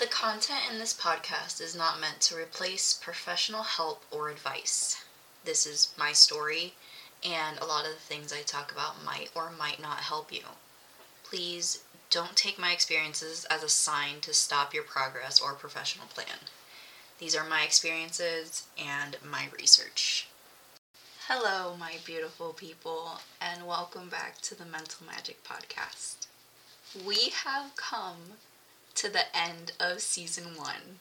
The content in this podcast is not meant to replace professional help or advice. This is my story, and a lot of the things I talk about might or might not help you. Please don't take my experiences as a sign to stop your progress or professional plan. These are my experiences and my research. Hello, my beautiful people, and welcome back to the Mental Magic Podcast. We have come to the end of season one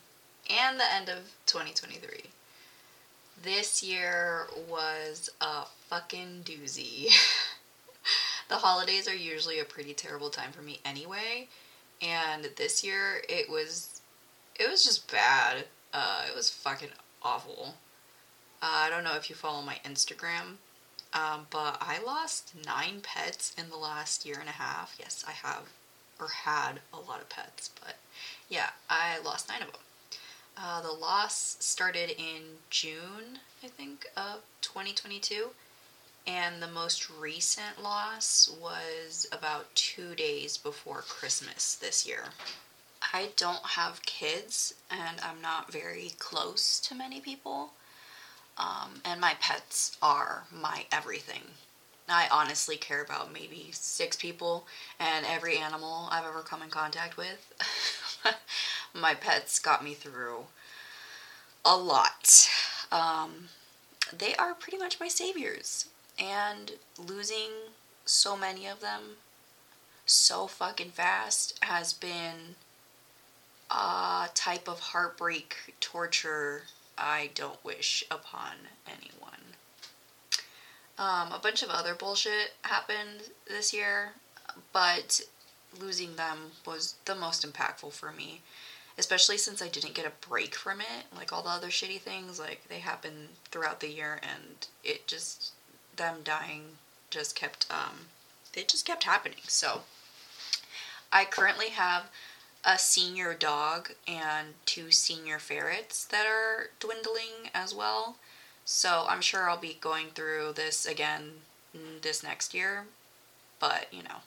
and the end of 2023. This year was a fucking doozy. the holidays are usually a pretty terrible time for me anyway, and this year it was it was just bad. Uh, it was fucking awful. Uh, I don't know if you follow my Instagram, um, but I lost nine pets in the last year and a half. Yes, I have or had a lot of pets, but yeah, I lost nine of them. Uh, the loss started in June, I think, of 2022, and the most recent loss was about two days before Christmas this year. I don't have kids, and I'm not very close to many people, um, and my pets are my everything. I honestly care about maybe six people and every animal I've ever come in contact with. my pets got me through a lot. Um, they are pretty much my saviors. And losing so many of them so fucking fast has been a type of heartbreak torture I don't wish upon anyone. Um, a bunch of other bullshit happened this year, but losing them was the most impactful for me. Especially since I didn't get a break from it. Like all the other shitty things, like they happen throughout the year and it just them dying just kept um just kept happening. So I currently have a senior dog and two senior ferrets that are dwindling as well. So I'm sure I'll be going through this again this next year, but you know,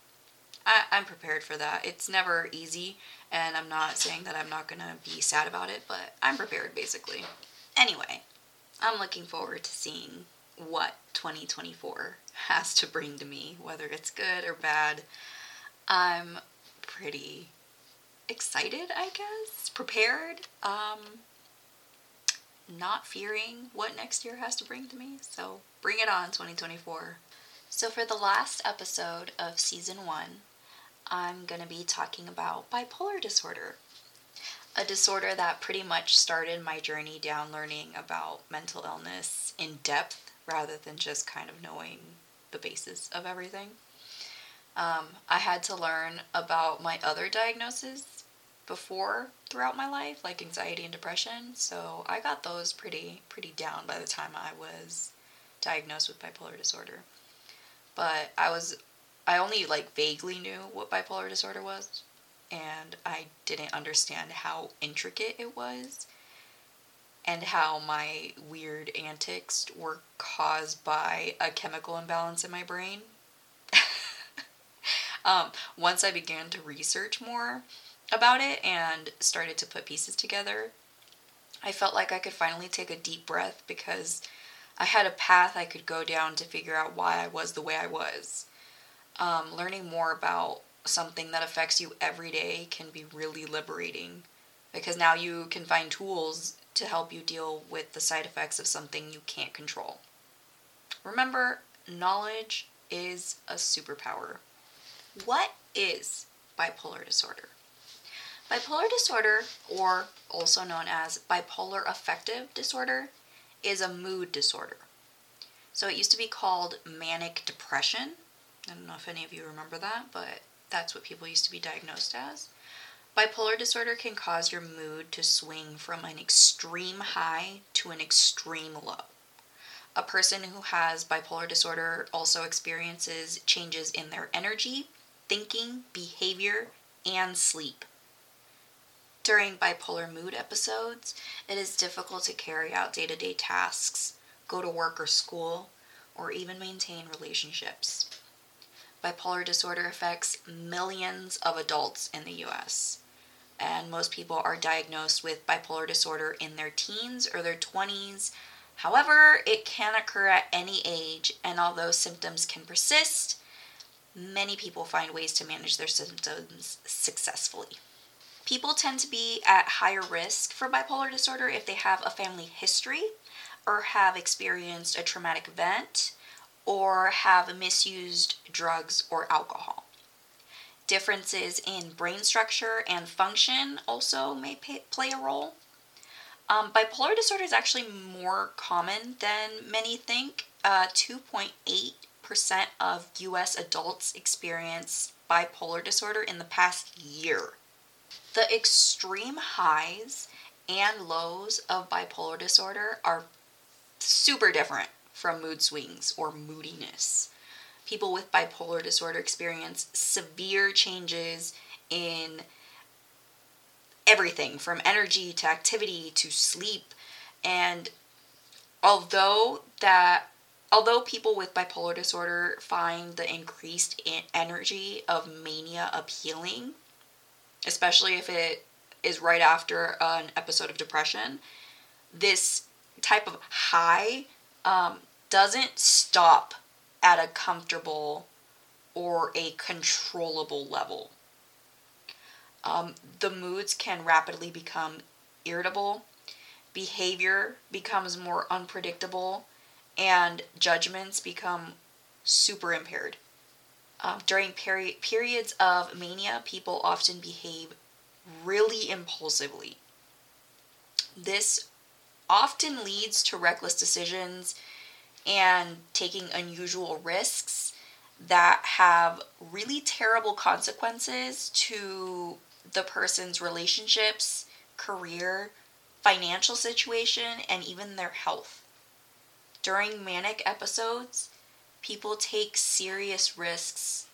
I, I'm prepared for that. It's never easy, and I'm not saying that I'm not gonna be sad about it, but I'm prepared basically. Anyway, I'm looking forward to seeing what 2024 has to bring to me, whether it's good or bad. I'm pretty excited, I guess, prepared. Um, not fearing what next year has to bring to me. So bring it on, 2024. So, for the last episode of season one, I'm going to be talking about bipolar disorder. A disorder that pretty much started my journey down learning about mental illness in depth rather than just kind of knowing the basis of everything. Um, I had to learn about my other diagnoses before throughout my life, like anxiety and depression. So I got those pretty pretty down by the time I was diagnosed with bipolar disorder. But I was I only like vaguely knew what bipolar disorder was and I didn't understand how intricate it was and how my weird antics were caused by a chemical imbalance in my brain. um, once I began to research more, about it and started to put pieces together, I felt like I could finally take a deep breath because I had a path I could go down to figure out why I was the way I was. Um, learning more about something that affects you every day can be really liberating because now you can find tools to help you deal with the side effects of something you can't control. Remember, knowledge is a superpower. What is bipolar disorder? Bipolar disorder, or also known as bipolar affective disorder, is a mood disorder. So it used to be called manic depression. I don't know if any of you remember that, but that's what people used to be diagnosed as. Bipolar disorder can cause your mood to swing from an extreme high to an extreme low. A person who has bipolar disorder also experiences changes in their energy, thinking, behavior, and sleep. During bipolar mood episodes, it is difficult to carry out day to day tasks, go to work or school, or even maintain relationships. Bipolar disorder affects millions of adults in the US. and most people are diagnosed with bipolar disorder in their teens or their 20s. However, it can occur at any age, and although symptoms can persist, many people find ways to manage their symptoms successfully. People tend to be at higher risk for bipolar disorder if they have a family history or have experienced a traumatic event or have misused drugs or alcohol. Differences in brain structure and function also may pay, play a role. Um, bipolar disorder is actually more common than many think. Uh, 2.8% of US adults experience bipolar disorder in the past year. The extreme highs and lows of bipolar disorder are super different from mood swings or moodiness. People with bipolar disorder experience severe changes in everything from energy to activity to sleep and although that although people with bipolar disorder find the increased energy of mania appealing especially if it is right after an episode of depression this type of high um, doesn't stop at a comfortable or a controllable level. Um, the moods can rapidly become irritable, behavior becomes more unpredictable, and judgments become super impaired. Um, during peri- periods of mania, people often behave really impulsively. This often leads to reckless decisions and taking unusual risks that have really terrible consequences to the person's relationships, career, financial situation, and even their health. During manic episodes, people take serious risks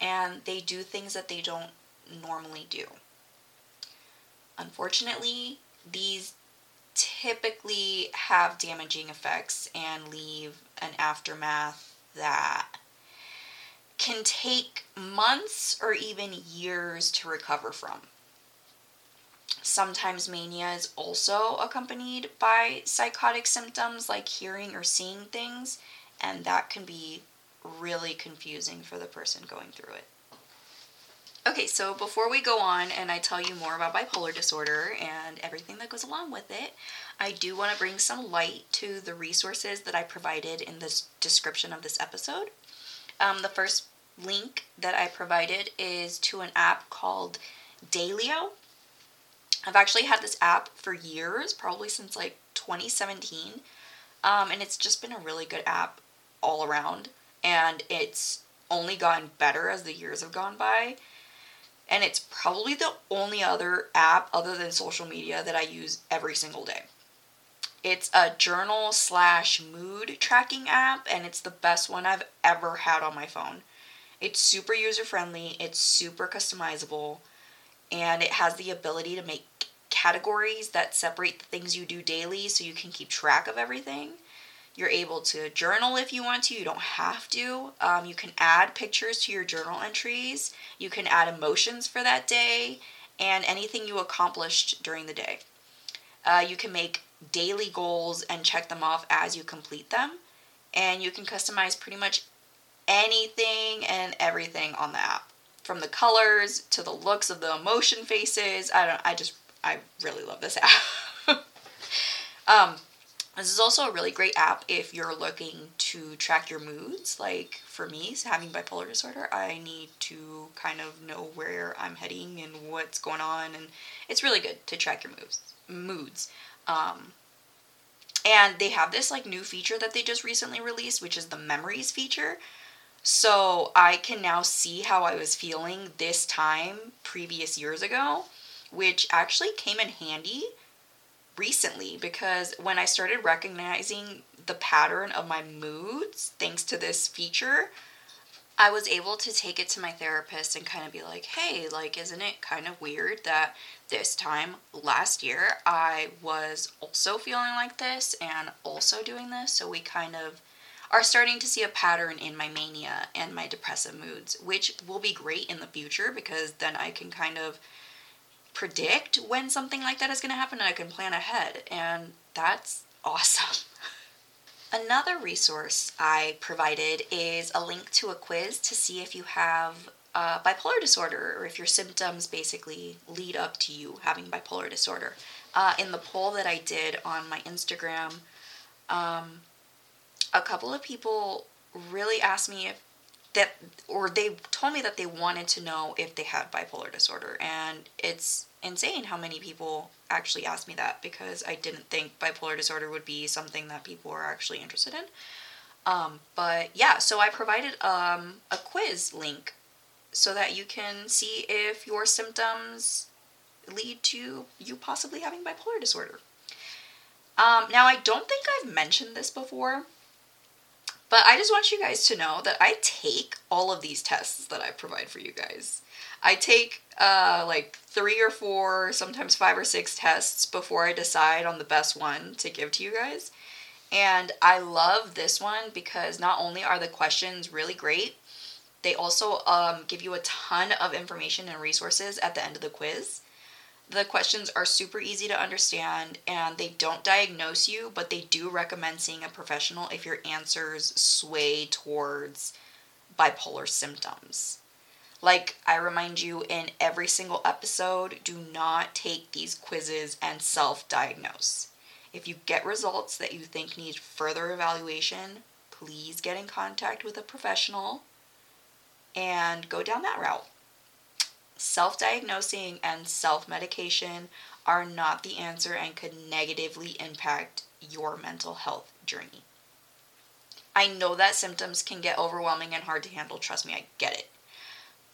and they do things that they don't normally do. Unfortunately, these typically have damaging effects and leave an aftermath that can take months or even years to recover from. Sometimes mania is also accompanied by psychotic symptoms like hearing or seeing things, and that can be really confusing for the person going through it. Okay, so before we go on and I tell you more about bipolar disorder and everything that goes along with it, I do want to bring some light to the resources that I provided in the description of this episode. Um, the first link that I provided is to an app called Daylio. I've actually had this app for years, probably since like 2017, um, and it's just been a really good app all around, and it's only gotten better as the years have gone by and it's probably the only other app other than social media that I use every single day. It's a journal slash mood tracking app, and it's the best one I've ever had on my phone. It's super user friendly, it's super customizable, and it has the ability to make categories that separate the things you do daily so you can keep track of everything. You're able to journal if you want to, you don't have to. Um, you can add pictures to your journal entries, you can add emotions for that day, and anything you accomplished during the day. Uh, you can make daily goals and check them off as you complete them, and you can customize pretty much anything and everything on the app from the colors to the looks of the emotion faces. I don't I just I really love this app. um this is also a really great app if you're looking to track your moods. Like for me, having bipolar disorder, I need to kind of know where I'm heading and what's going on, and it's really good to track your moves, moods. Um, and they have this like new feature that they just recently released, which is the memories feature. So I can now see how I was feeling this time previous years ago, which actually came in handy recently because when I started recognizing the pattern of my moods thanks to this feature, I was able to take it to my therapist and kind of be like, hey, like, isn't it kind of weird that this time last year I was also feeling like this and also doing this? So we kind of are starting to see a pattern in my mania and my depressive moods, which will be great in the future because then I can kind of predict when something like that is going to happen and I can plan ahead. And that's awesome. Another resource I provided is a link to a quiz to see if you have uh, bipolar disorder or if your symptoms basically lead up to you having bipolar disorder. Uh, in the poll that I did on my Instagram, um, a couple of people really asked me if that or they told me that they wanted to know if they had bipolar disorder and it's insane how many people actually asked me that because I didn't think bipolar disorder would be something that people were actually interested in. Um, but yeah, so I provided um, a quiz link so that you can see if your symptoms lead to you possibly having bipolar disorder. Um, now, I don't think I've mentioned this before, but I just want you guys to know that I take all of these tests that I provide for you guys. I take uh, like three or four, sometimes five or six tests before I decide on the best one to give to you guys. And I love this one because not only are the questions really great, they also um, give you a ton of information and resources at the end of the quiz. The questions are super easy to understand and they don't diagnose you, but they do recommend seeing a professional if your answers sway towards bipolar symptoms. Like I remind you in every single episode, do not take these quizzes and self diagnose. If you get results that you think need further evaluation, please get in contact with a professional and go down that route. Self diagnosing and self medication are not the answer and could negatively impact your mental health journey. I know that symptoms can get overwhelming and hard to handle. Trust me, I get it.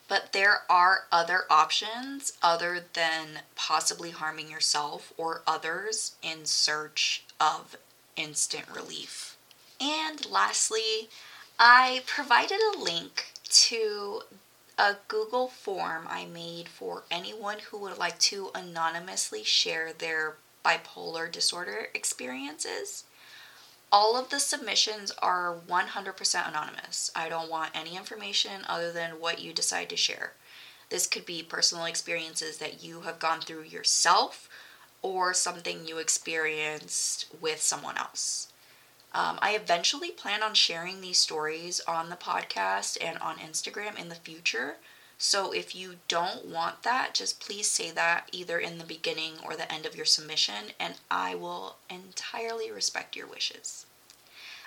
But there are other options other than possibly harming yourself or others in search of instant relief. And lastly, I provided a link to a Google form I made for anyone who would like to anonymously share their bipolar disorder experiences. All of the submissions are 100% anonymous. I don't want any information other than what you decide to share. This could be personal experiences that you have gone through yourself or something you experienced with someone else. Um, I eventually plan on sharing these stories on the podcast and on Instagram in the future. So if you don't want that, just please say that either in the beginning or the end of your submission, and I will entirely respect your wishes.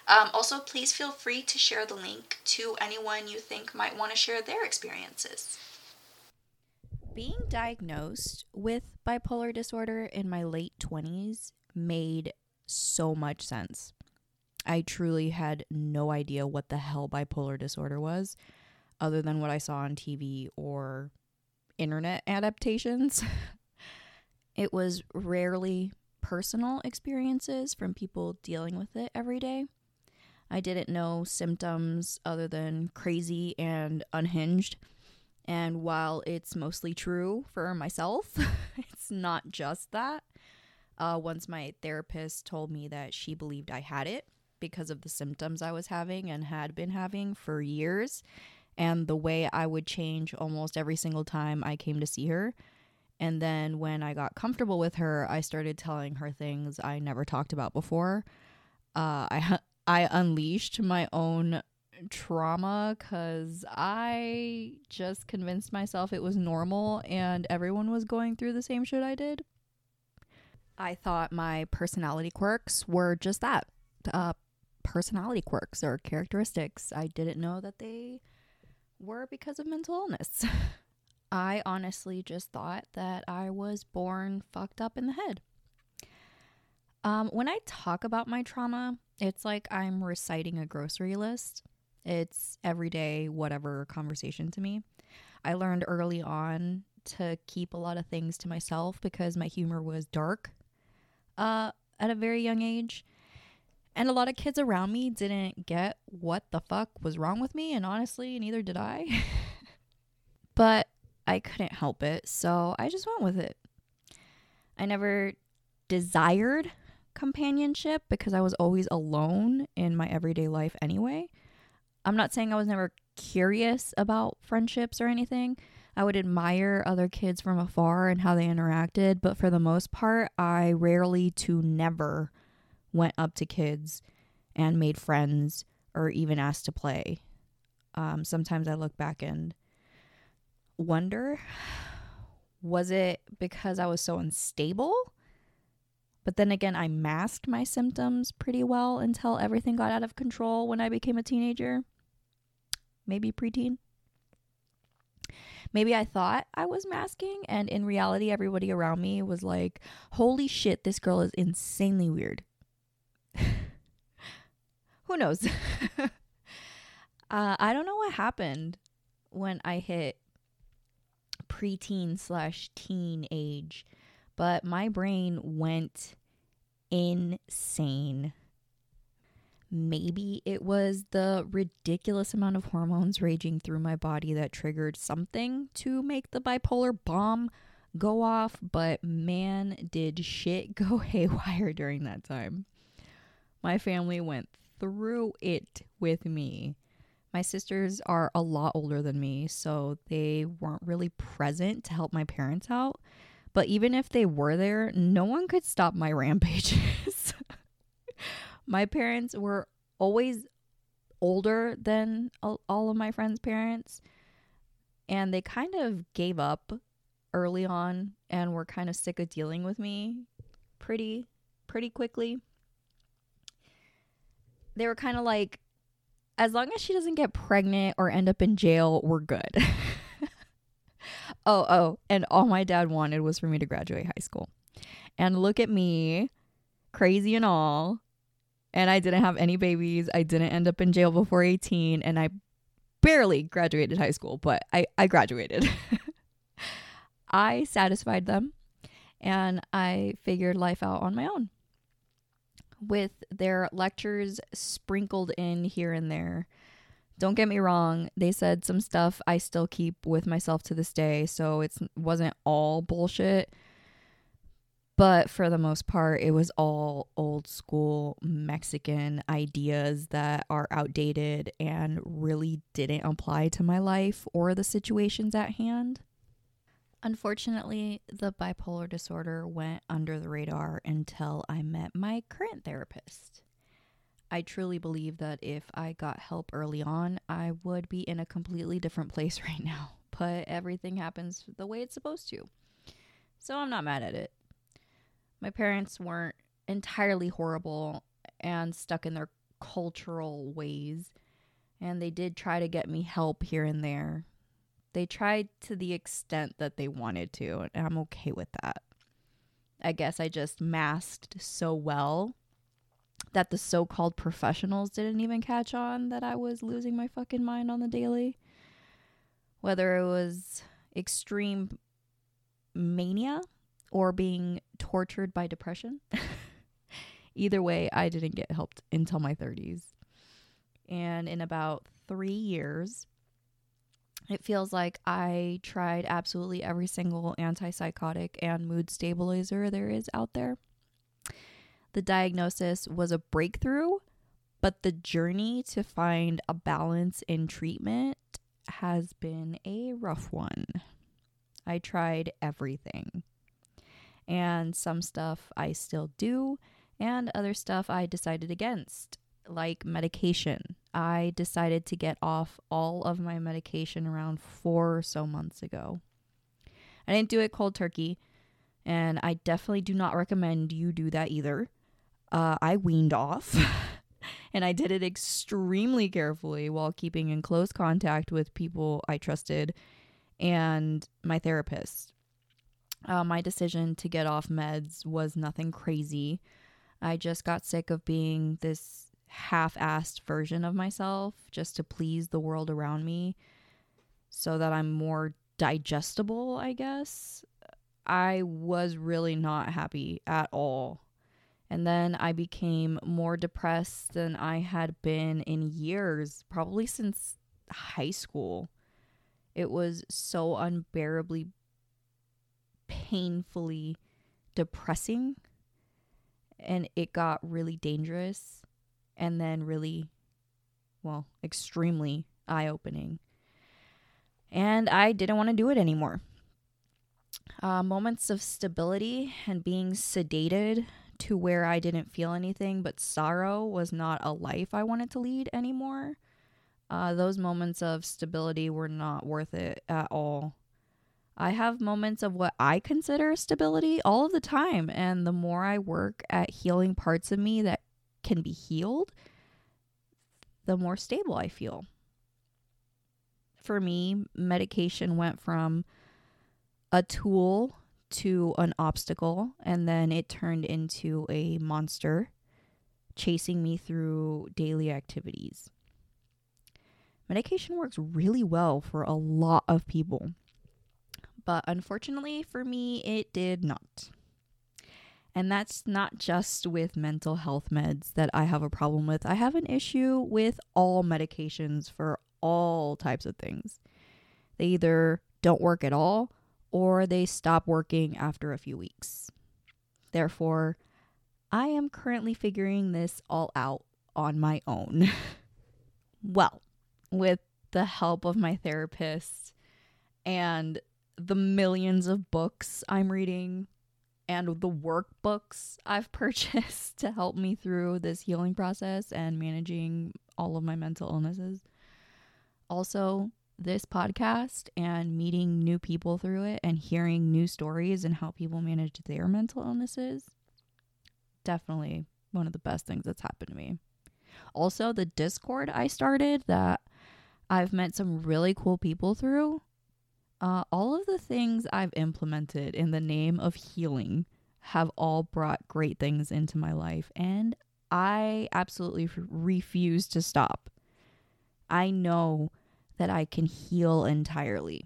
Um, also, please feel free to share the link to anyone you think might want to share their experiences. Being diagnosed with bipolar disorder in my late 20s made so much sense. I truly had no idea what the hell bipolar disorder was, other than what I saw on TV or internet adaptations. it was rarely personal experiences from people dealing with it every day. I didn't know symptoms other than crazy and unhinged. And while it's mostly true for myself, it's not just that. Uh, once my therapist told me that she believed I had it, because of the symptoms I was having and had been having for years, and the way I would change almost every single time I came to see her. And then when I got comfortable with her, I started telling her things I never talked about before. Uh, I I unleashed my own trauma because I just convinced myself it was normal and everyone was going through the same shit I did. I thought my personality quirks were just that uh, personality quirks or characteristics. I didn't know that they were because of mental illness. I honestly just thought that I was born fucked up in the head. Um, when I talk about my trauma, it's like I'm reciting a grocery list. It's everyday, whatever conversation to me. I learned early on to keep a lot of things to myself because my humor was dark uh, at a very young age. And a lot of kids around me didn't get what the fuck was wrong with me, and honestly, neither did I. but I couldn't help it, so I just went with it. I never desired companionship because I was always alone in my everyday life anyway. I'm not saying I was never curious about friendships or anything. I would admire other kids from afar and how they interacted, but for the most part, I rarely to never went up to kids and made friends or even asked to play. Um, sometimes I look back and wonder was it because I was so unstable? But then again, I masked my symptoms pretty well until everything got out of control when I became a teenager. Maybe preteen. Maybe I thought I was masking, and in reality, everybody around me was like, holy shit, this girl is insanely weird. Who knows? uh, I don't know what happened when I hit preteen slash teen age, but my brain went insane. Maybe it was the ridiculous amount of hormones raging through my body that triggered something to make the bipolar bomb go off, but man, did shit go haywire during that time. My family went through it with me. My sisters are a lot older than me, so they weren't really present to help my parents out. But even if they were there, no one could stop my rampages. my parents were always older than all of my friends' parents, and they kind of gave up early on and were kind of sick of dealing with me pretty pretty quickly. They were kind of like as long as she doesn't get pregnant or end up in jail, we're good. oh, oh, and all my dad wanted was for me to graduate high school. And look at me, crazy and all. And I didn't have any babies. I didn't end up in jail before 18. And I barely graduated high school, but I, I graduated. I satisfied them and I figured life out on my own with their lectures sprinkled in here and there. Don't get me wrong, they said some stuff I still keep with myself to this day, so it wasn't all bullshit. But for the most part, it was all old school Mexican ideas that are outdated and really didn't apply to my life or the situations at hand. Unfortunately, the bipolar disorder went under the radar until I met my current therapist. I truly believe that if I got help early on, I would be in a completely different place right now. But everything happens the way it's supposed to. So I'm not mad at it. My parents weren't entirely horrible and stuck in their cultural ways, and they did try to get me help here and there. They tried to the extent that they wanted to, and I'm okay with that. I guess I just masked so well that the so called professionals didn't even catch on that I was losing my fucking mind on the daily. Whether it was extreme mania or being tortured by depression. Either way, I didn't get helped until my 30s. And in about three years, it feels like I tried absolutely every single antipsychotic and mood stabilizer there is out there. The diagnosis was a breakthrough, but the journey to find a balance in treatment has been a rough one. I tried everything. And some stuff I still do, and other stuff I decided against like medication. I decided to get off all of my medication around four or so months ago. I didn't do it cold turkey, and I definitely do not recommend you do that either. Uh, I weaned off, and I did it extremely carefully while keeping in close contact with people I trusted and my therapist. Uh, my decision to get off meds was nothing crazy. I just got sick of being this half assed version of myself just to please the world around me so that I'm more digestible, I guess. I was really not happy at all. And then I became more depressed than I had been in years, probably since high school. It was so unbearably, painfully depressing. And it got really dangerous and then really, well, extremely eye opening. And I didn't want to do it anymore. Uh, moments of stability and being sedated to where I didn't feel anything but sorrow was not a life I wanted to lead anymore. Uh, those moments of stability were not worth it at all. I have moments of what I consider stability all of the time. And the more I work at healing parts of me that can be healed, the more stable I feel. For me, medication went from a tool to an obstacle, and then it turned into a monster chasing me through daily activities. Medication works really well for a lot of people, but unfortunately for me, it did not. And that's not just with mental health meds that I have a problem with. I have an issue with all medications for all types of things. They either don't work at all or they stop working after a few weeks. Therefore, I am currently figuring this all out on my own. well, with the help of my therapist and the millions of books I'm reading and the workbooks I've purchased to help me through this healing process and managing all of my mental illnesses. Also, this podcast and meeting new people through it and hearing new stories and how people manage their mental illnesses definitely one of the best things that's happened to me. Also, the Discord I started that I've met some really cool people through. Uh, all of the things I've implemented in the name of healing have all brought great things into my life, and I absolutely refuse to stop. I know that I can heal entirely.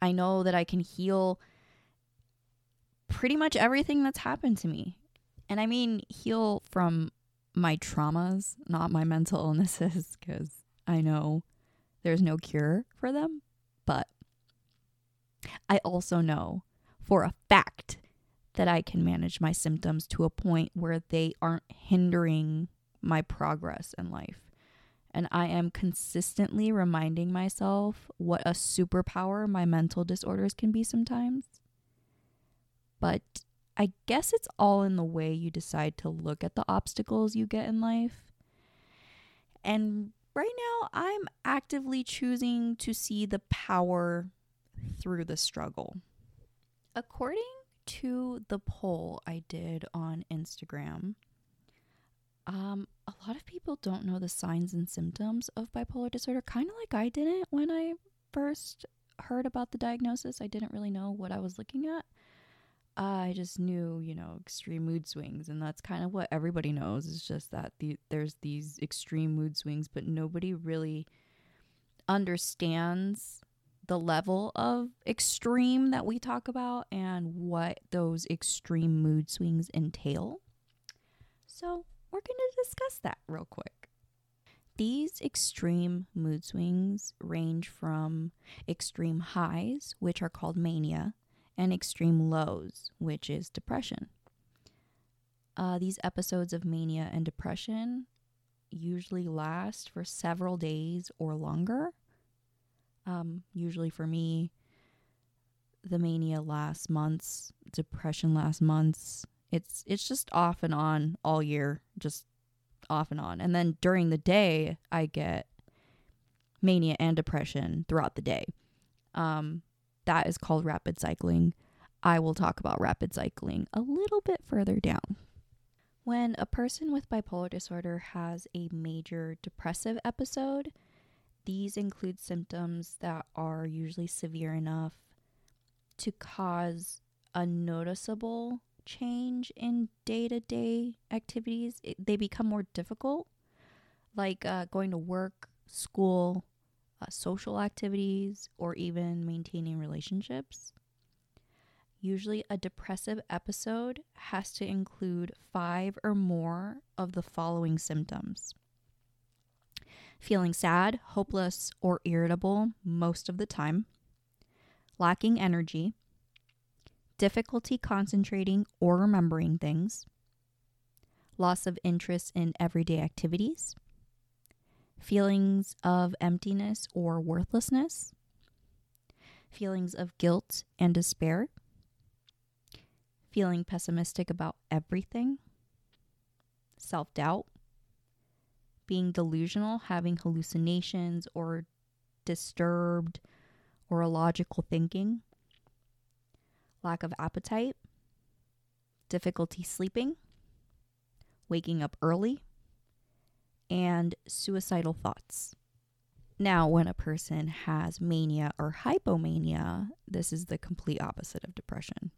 I know that I can heal pretty much everything that's happened to me. And I mean, heal from my traumas, not my mental illnesses, because I know there's no cure for them. But I also know for a fact that I can manage my symptoms to a point where they aren't hindering my progress in life. And I am consistently reminding myself what a superpower my mental disorders can be sometimes. But I guess it's all in the way you decide to look at the obstacles you get in life. And right now, I'm actively choosing to see the power through the struggle. According to the poll I did on Instagram, um, a lot of people don't know the signs and symptoms of bipolar disorder, kind of like I didn't when I first heard about the diagnosis. I didn't really know what I was looking at. I just knew, you know, extreme mood swings, and that's kind of what everybody knows. Is just that the, there's these extreme mood swings, but nobody really understands the level of extreme that we talk about and what those extreme mood swings entail. So, we're going to discuss that real quick. These extreme mood swings range from extreme highs, which are called mania, and extreme lows, which is depression. Uh, these episodes of mania and depression usually last for several days or longer. Um, usually for me, the mania lasts months, depression lasts months, it's it's just off and on all year, just off and on. And then during the day, I get mania and depression throughout the day. Um, that is called rapid cycling. I will talk about rapid cycling a little bit further down. When a person with bipolar disorder has a major depressive episode, these include symptoms that are usually severe enough to cause a noticeable change in day to day activities, it, they become more difficult, like uh, going to work, school, uh, social activities, or even maintaining relationships. Usually, a depressive episode has to include five or more of the following symptoms. Feeling sad, hopeless, or irritable most of the time, lacking energy, difficulty concentrating or remembering things, loss of interest in everyday activities, feelings of emptiness or worthlessness, feelings of guilt and despair, feeling pessimistic about everything, self doubt, being delusional, having hallucinations or disturbed or illogical thinking, lack of appetite, difficulty sleeping, waking up early, and suicidal thoughts. Now, when a person has mania or hypomania, this is the complete opposite of depression.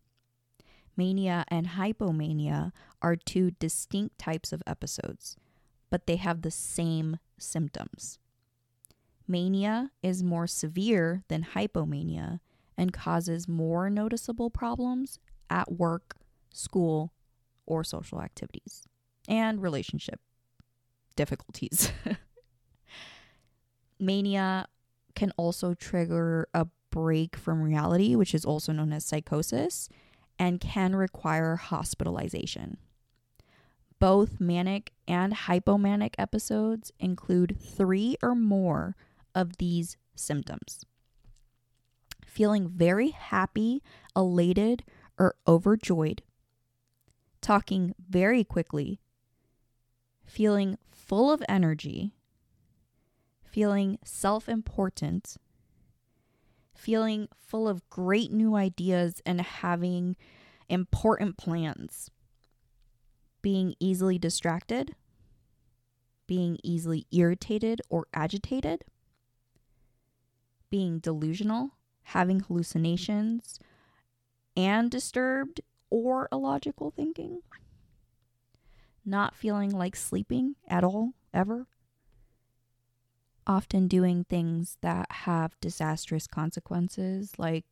Mania and hypomania are two distinct types of episodes, but they have the same symptoms. Mania is more severe than hypomania and causes more noticeable problems at work, school, or social activities, and relationship difficulties. Mania can also trigger a break from reality, which is also known as psychosis, and can require hospitalization. Both manic and hypomanic episodes include three or more of these symptoms feeling very happy, elated, or overjoyed, talking very quickly, feeling full of energy, feeling self important, feeling full of great new ideas and having important plans, being easily distracted, being easily irritated or agitated, being delusional, having hallucinations, and disturbed or illogical thinking, not feeling like sleeping at all, ever, often doing things that have disastrous consequences, like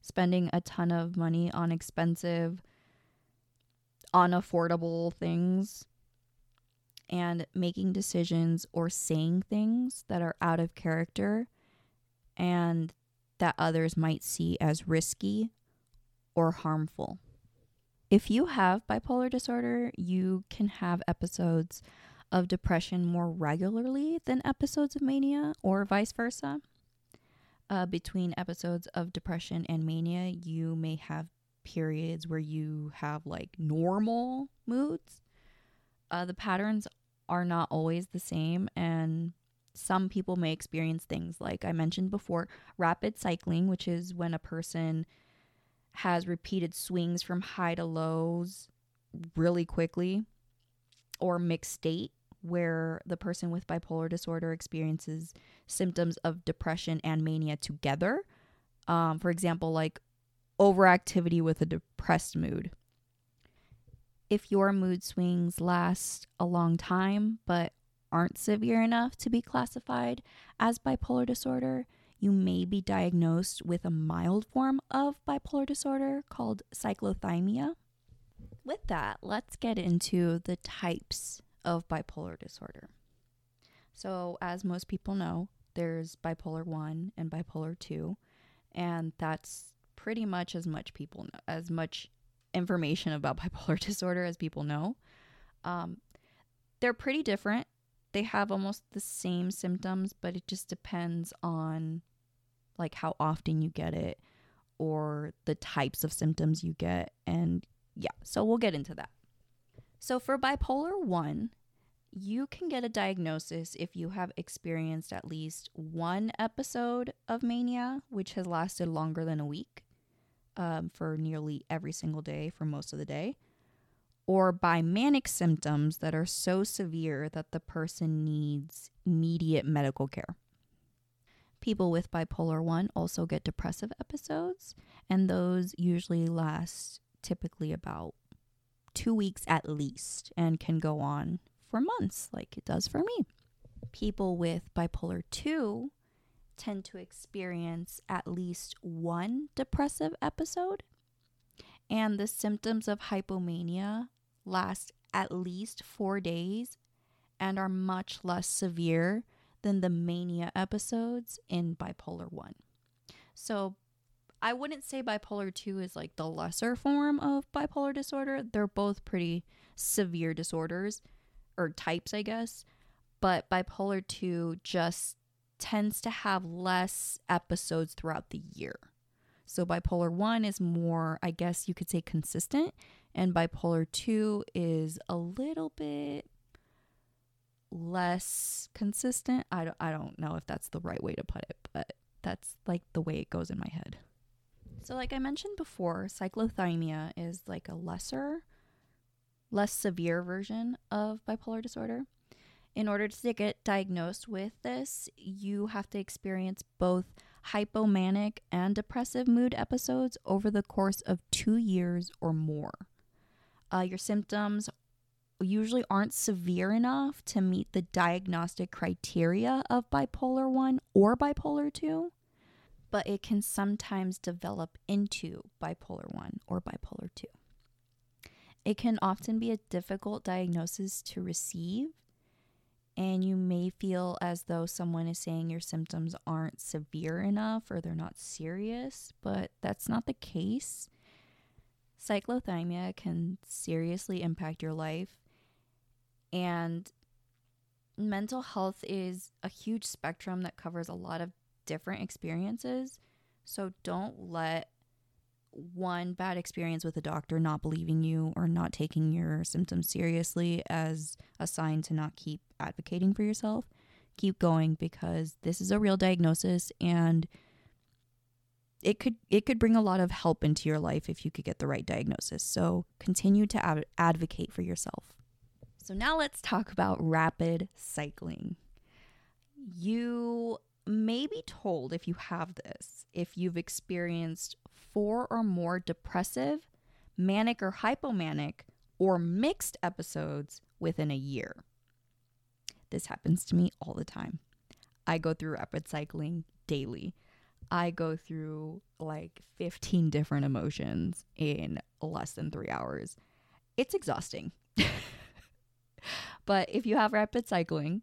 spending a ton of money on expensive, unaffordable things, and making decisions or saying things that are out of character and that others might see as risky or harmful. If you have bipolar disorder, you can have episodes of depression more regularly than episodes of mania, or vice versa. Uh, between episodes of depression and mania, you may have periods where you have like normal moods. Uh, the patterns are not always the same, and some people may experience things like I mentioned before rapid cycling, which is when a person has repeated swings from high to lows really quickly, or mixed state, where the person with bipolar disorder experiences symptoms of depression and mania together. Um, for example, like overactivity with a depressed mood. If your mood swings last a long time but aren't severe enough to be classified as bipolar disorder, you may be diagnosed with a mild form of bipolar disorder called cyclothymia. With that, let's get into the types of bipolar disorder. So, as most people know, there's bipolar 1 and bipolar 2, and that's pretty much as much people know, as much information about bipolar disorder as people know. Um, they're pretty different. They have almost the same symptoms, but it just depends on like how often you get it or the types of symptoms you get and yeah, so we'll get into that. So, for bipolar 1, you can get a diagnosis if you have experienced at least one episode of mania, which has lasted longer than a week um, for nearly every single day for most of the day, or by manic symptoms that are so severe that the person needs immediate medical care. People with bipolar 1 also get depressive episodes, and those usually last typically about two weeks at least and can go on for months, like it does for me. People with bipolar 2 tend to experience at least one depressive episode, and the symptoms of hypomania last at least four days and are much less severe than the mania episodes in bipolar 1. So, I wouldn't say bipolar 2 is like the lesser form of bipolar disorder. They're both pretty severe disorders or types, I guess. but bipolar 2 just tends to have less episodes throughout the year. So bipolar 1 is more, I guess you could say, consistent, and bipolar 2 is a little bit less consistent. I don't, I don't know if that's the right way to put it, but that's like the way it goes in my head. So, like I mentioned before, cyclothymia is like a lesser, less severe version of bipolar disorder. In order to get diagnosed with this, you have to experience both hypomanic and depressive mood episodes over the course of two years or more. Uh, your symptoms usually aren't severe enough to meet the diagnostic criteria of bipolar 1 or bipolar 2, but it can sometimes develop into bipolar 1 or bipolar 2. It can often be a difficult diagnosis to receive, and you may feel as though someone is saying your symptoms aren't severe enough or they're not serious, but that's not the case. Cyclothymia can seriously impact your life and mental health is a huge spectrum that covers a lot of different experiences. So don't let one bad experience with a doctor not believing you or not taking your symptoms seriously as a sign to not keep advocating for yourself. Keep going because this is a real diagnosis and it could it could bring a lot of help into your life if you could get the right diagnosis. So continue to ad- advocate for yourself. So now let's talk about rapid cycling. You may be told if you have this, if you've experienced four or more depressive, manic or hypomanic, or mixed episodes within a year. This happens to me all the time. I go through rapid cycling daily. I go through like 15 different emotions in less than three hours. It's exhausting. But if you have rapid cycling,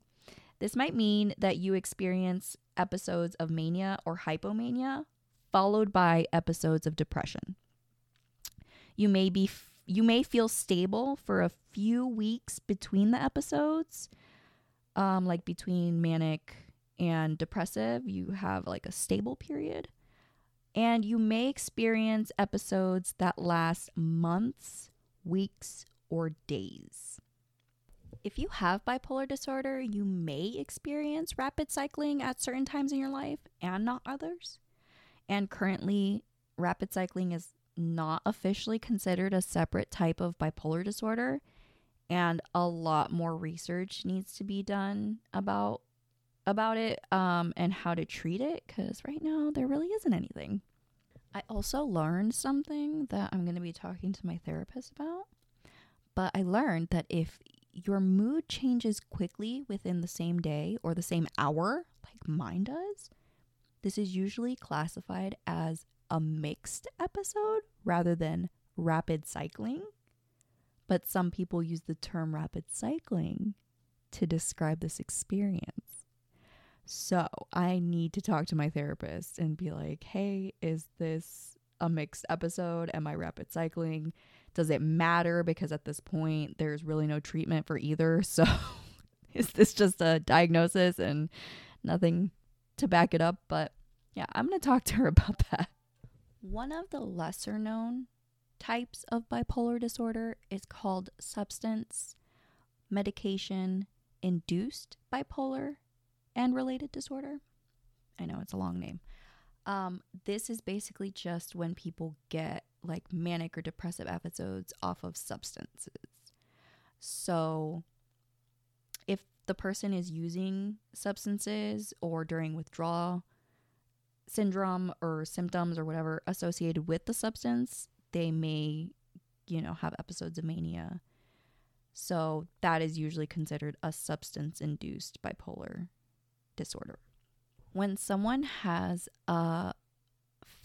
this might mean that you experience episodes of mania or hypomania followed by episodes of depression. You may be you may feel stable for a few weeks between the episodes. Um, like between manic and depressive, you have like a stable period. And you may experience episodes that last months, weeks, or days. If you have bipolar disorder, you may experience rapid cycling at certain times in your life and not others. And currently, rapid cycling is not officially considered a separate type of bipolar disorder, and a lot more research needs to be done about about it um, and how to treat it because right now there really isn't anything. I also learned something that I'm going to be talking to my therapist about. But I learned that if your mood changes quickly within the same day or the same hour, like mine does, this is usually classified as a mixed episode rather than rapid cycling. But some people use the term rapid cycling to describe this experience. So I need to talk to my therapist and be like, hey, is this a mixed episode? Am I rapid cycling? Does it matter? Because at this point, there's really no treatment for either. So is this just a diagnosis and nothing to back it up? But yeah, I'm going to talk to her about that. One of the lesser known types of bipolar disorder is called substance medication induced bipolar and related disorder. I know it's a long name. Um, this is basically just when people get like manic or depressive episodes off of substances. So, if the person is using substances or during withdrawal syndrome or symptoms or whatever associated with the substance, they may, you know, have episodes of mania. So, that is usually considered a substance induced bipolar disorder when someone has uh, a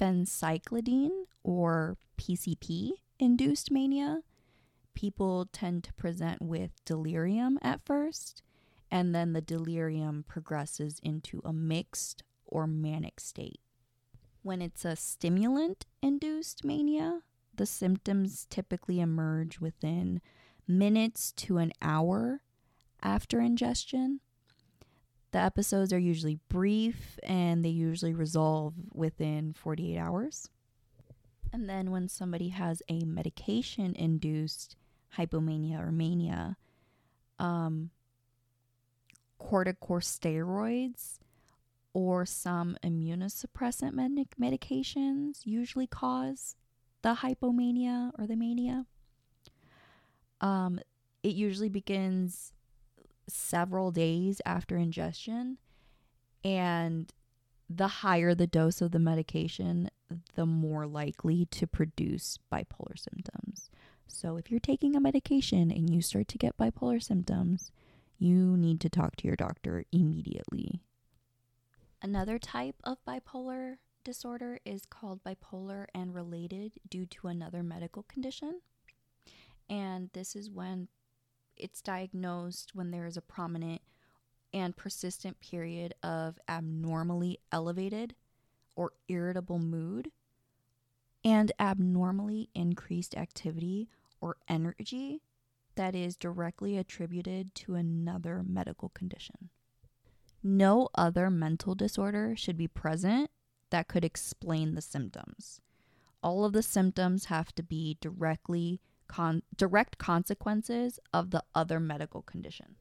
phencyclidine or PCP induced mania, people tend to present with delirium at first, and then the delirium progresses into a mixed or manic state. When it's a stimulant induced mania, the symptoms typically emerge within minutes to an hour after ingestion The episodes are usually brief and they usually resolve within 48 hours. And then when somebody has a medication induced hypomania or mania, um, corticosteroids or some immunosuppressant medic- medications usually cause the hypomania or the mania. Um, it usually begins several days after ingestion, and the higher the dose of the medication, the more likely to produce bipolar symptoms. So, if you're taking a medication and you start to get bipolar symptoms, you need to talk to your doctor immediately. Another type of bipolar disorder is called bipolar and related due to another medical condition. And this is when it's diagnosed when there is a prominent and persistent period of abnormally elevated or irritable mood and abnormally increased activity or energy that is directly attributed to another medical condition. No other mental disorder should be present that could explain the symptoms. All of the symptoms have to be directly con- direct consequences of the other medical condition.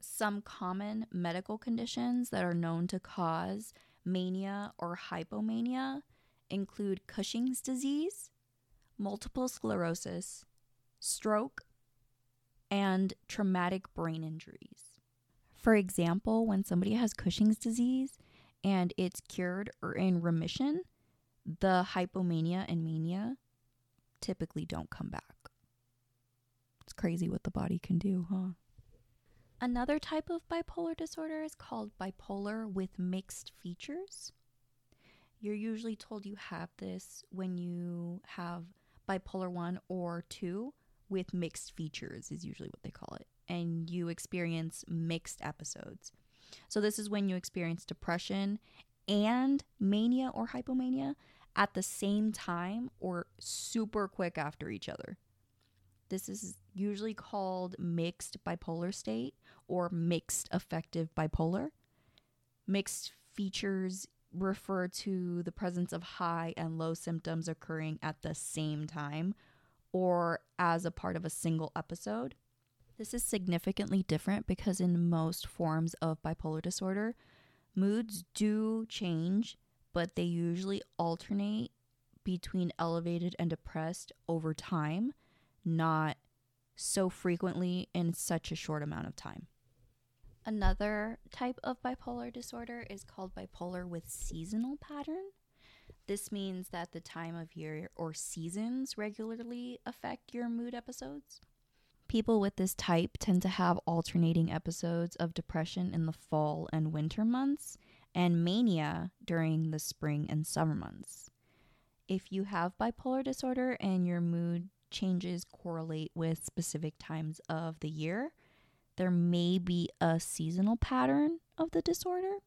Some common medical conditions that are known to cause mania or hypomania include Cushing's disease, multiple sclerosis, stroke, and traumatic brain injuries. For example, when somebody has Cushing's disease and it's cured or in remission, the hypomania and mania typically don't come back. It's crazy what the body can do, huh? Another type of bipolar disorder is called bipolar with mixed features. You're usually told you have this when you have bipolar 1 or 2 with mixed features, is usually what they call it. And you experience mixed episodes. So, this is when you experience depression and mania or hypomania at the same time or super quick after each other. This is usually called mixed bipolar state or mixed affective bipolar. Mixed features refer to the presence of high and low symptoms occurring at the same time or as a part of a single episode. This is significantly different because in most forms of bipolar disorder, moods do change, but they usually alternate between elevated and depressed over time, not so frequently in such a short amount of time. Another type of bipolar disorder is called bipolar with seasonal pattern. This means that the time of year or seasons regularly affect your mood episodes. People with this type tend to have alternating episodes of depression in the fall and winter months and mania during the spring and summer months. If you have bipolar disorder and your mood changes correlate with specific times of the year, there may be a seasonal pattern of the disorder.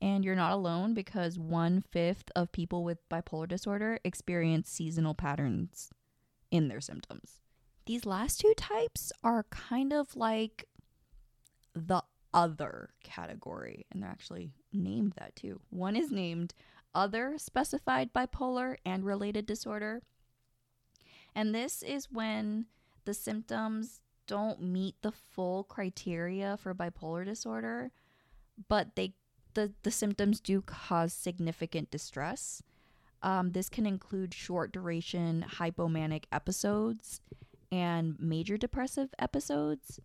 And you're not alone because one fifth of people with bipolar disorder experience seasonal patterns in their symptoms. These last two types are kind of like the other category, and they're actually named that too. One is named other specified bipolar and related disorder. And this is when the symptoms don't meet the full criteria for bipolar disorder, but they the, the symptoms do cause significant distress. Um, this can include short duration hypomanic episodes and major depressive episodes,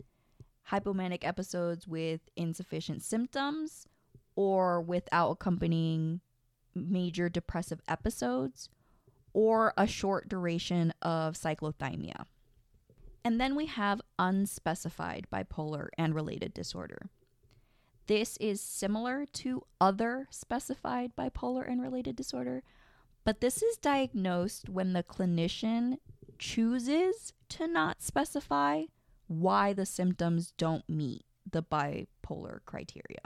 hypomanic episodes with insufficient symptoms or without accompanying major depressive episodes, or a short duration of cyclothymia. And then we have unspecified bipolar and related disorder. This is similar to other specified bipolar and related disorder, but this is diagnosed when the clinician chooses to not specify why the symptoms don't meet the bipolar criteria.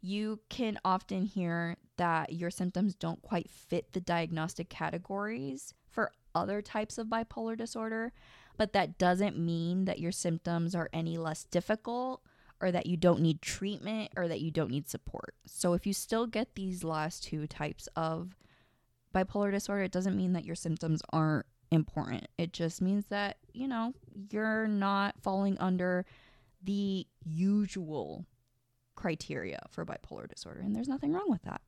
You can often hear that your symptoms don't quite fit the diagnostic categories for other types of bipolar disorder, but that doesn't mean that your symptoms are any less difficult or that you don't need treatment or that you don't need support. So if you still get these last two types of bipolar disorder, it doesn't mean that your symptoms aren't important. It just means that, you know, you're not falling under the usual criteria for bipolar disorder, and there's nothing wrong with that.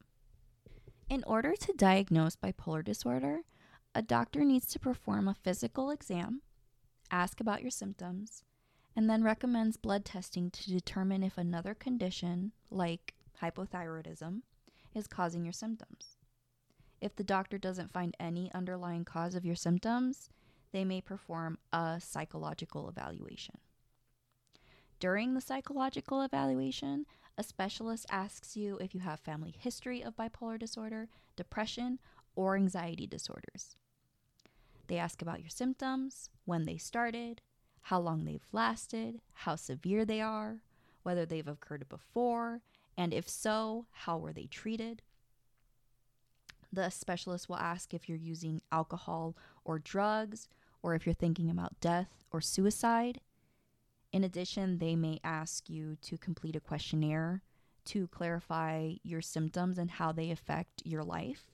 In order to diagnose bipolar disorder, a doctor needs to perform a physical exam, ask about your symptoms, and then recommends blood testing to determine if another condition, like hypothyroidism, is causing your symptoms. If the doctor doesn't find any underlying cause of your symptoms, they may perform a psychological evaluation. During the psychological evaluation, a specialist asks you if you have family history of bipolar disorder, depression, or anxiety disorders. They ask about your symptoms, when they started, how long they've lasted, how severe they are, whether they've occurred before, and if so, how were they treated. The specialist will ask if you're using alcohol or drugs, or if you're thinking about death or suicide. In addition, they may ask you to complete a questionnaire to clarify your symptoms and how they affect your life.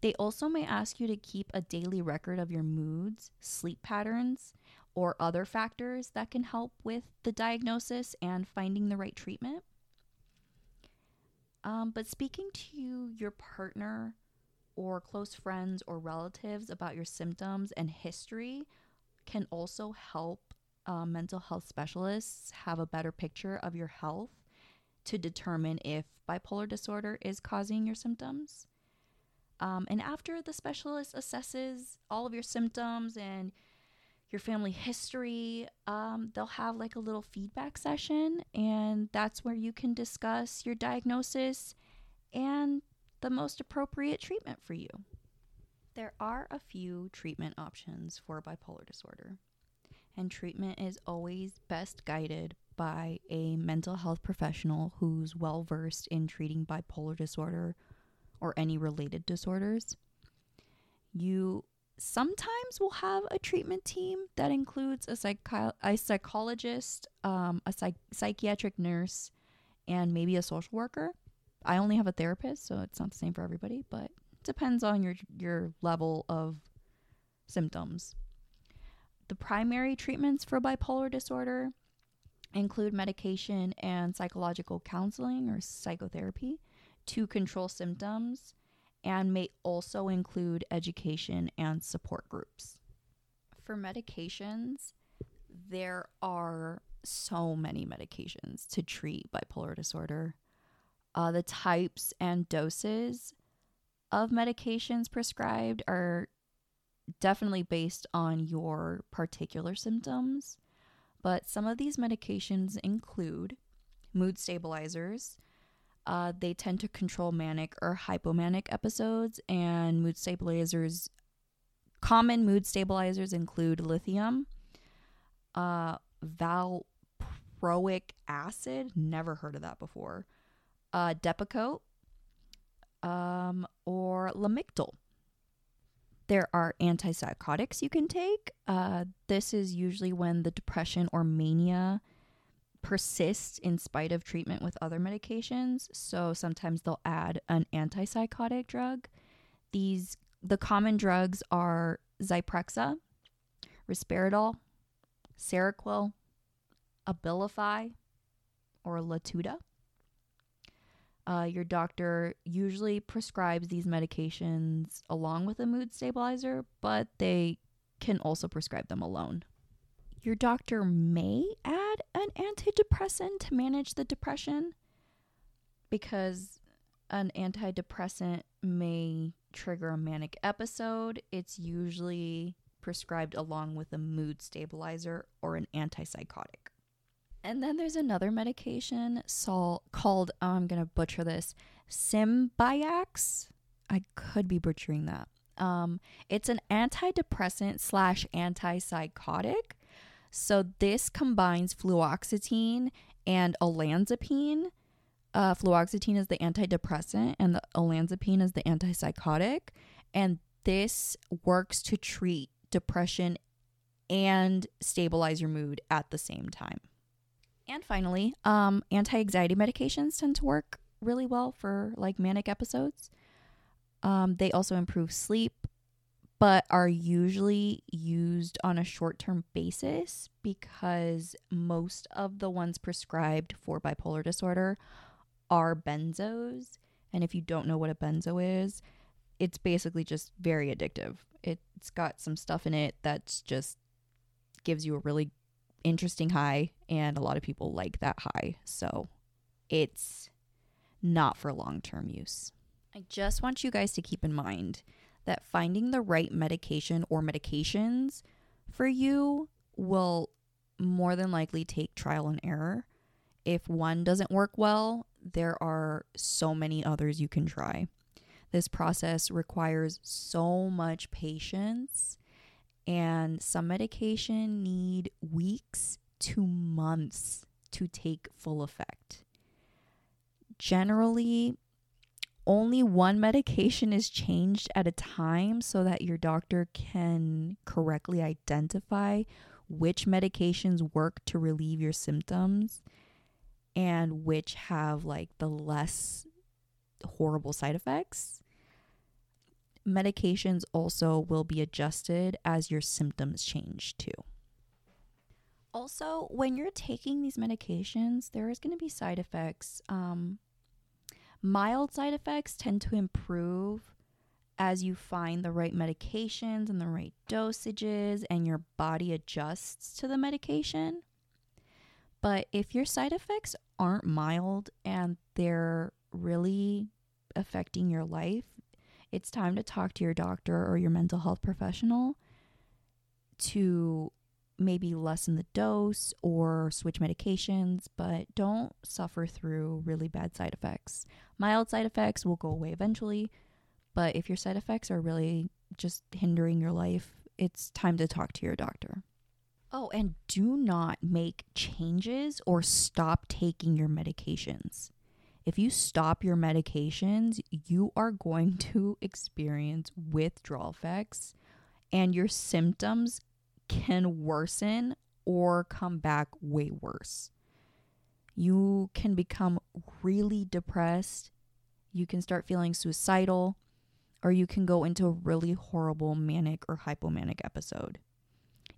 They also may ask you to keep a daily record of your moods, sleep patterns, or other factors that can help with the diagnosis and finding the right treatment. Um, but speaking to your partner or close friends or relatives about your symptoms and history can also help uh, mental health specialists have a better picture of your health to determine if bipolar disorder is causing your symptoms. Um, and after the specialist assesses all of your symptoms and your family history, um, they'll have like a little feedback session, and that's where you can discuss your diagnosis and the most appropriate treatment for you. There are a few treatment options for bipolar disorder, and treatment is always best guided by a mental health professional who's well versed in treating bipolar disorder or any related disorders. You sometimes will have a treatment team that includes a, psychi- a psychologist, um, a psych- psychiatric nurse, and maybe a social worker. I only have a therapist, so it's not the same for everybody, but depends on your your level of symptoms. The primary treatments for bipolar disorder include medication and psychological counseling or psychotherapy to control symptoms and may also include education and support groups. For medications, there are so many medications to treat bipolar disorder. Uh, the types and doses of medications prescribed are definitely based on your particular symptoms, but some of these medications include mood stabilizers, uh, they tend to control manic or hypomanic episodes, and mood stabilizers. Common mood stabilizers include lithium, uh, valproic acid, never heard of that before, uh, Depakote, um, or Lamictal. There are antipsychotics you can take. Uh, this is usually when the depression or mania persists in spite of treatment with other medications. So sometimes they'll add an antipsychotic drug. These the common drugs are Zyprexa, Risperidol, Seroquel, Abilify, or Latuda. Uh, your doctor usually prescribes these medications along with a mood stabilizer, but they can also prescribe them alone. Your doctor may add an antidepressant to manage the depression because an antidepressant may trigger a manic episode. It's usually prescribed along with a mood stabilizer or an antipsychotic. And then there's another medication sol- called, oh, I'm going to butcher this, Symbyax. I could be butchering that. Um, it's an antidepressant slash antipsychotic so this combines fluoxetine and olanzapine. Uh, fluoxetine is the antidepressant, and the olanzapine is the antipsychotic. And this works to treat depression and stabilize your mood at the same time. And finally, um, anti anxiety medications tend to work really well for like manic episodes. Um, they also improve sleep, but are usually used on a short term basis because most of the ones prescribed for bipolar disorder are benzos. And if you don't know what a benzo is, it's basically just very addictive. It's got some stuff in it that's just gives you a really interesting high, and a lot of people like that high. So it's not for long term use. I just want you guys to keep in mind that finding the right medication or medications for you will more than likely take trial and error. If one doesn't work well, there are so many others you can try. This process requires so much patience, and some medication need weeks to months to take full effect. Generally, only one medication is changed at a time so that your doctor can correctly identify which medications work to relieve your symptoms and which have like the less horrible side effects. Medications also will be adjusted as your symptoms change too. Also, when you're taking these medications, there is going to be side effects. Um, Mild side effects tend to improve as you find the right medications and the right dosages and your body adjusts to the medication. But if your side effects aren't mild and they're really affecting your life, it's time to talk to your doctor or your mental health professional to maybe lessen the dose or switch medications, but don't suffer through really bad side effects. Mild side effects will go away eventually, but if your side effects are really just hindering your life, it's time to talk to your doctor. Oh, and do not make changes or stop taking your medications. If you stop your medications, you are going to experience withdrawal effects and your symptoms can worsen or come back way worse. You can become really depressed. You can start feeling suicidal, or you can go into a really horrible manic or hypomanic episode.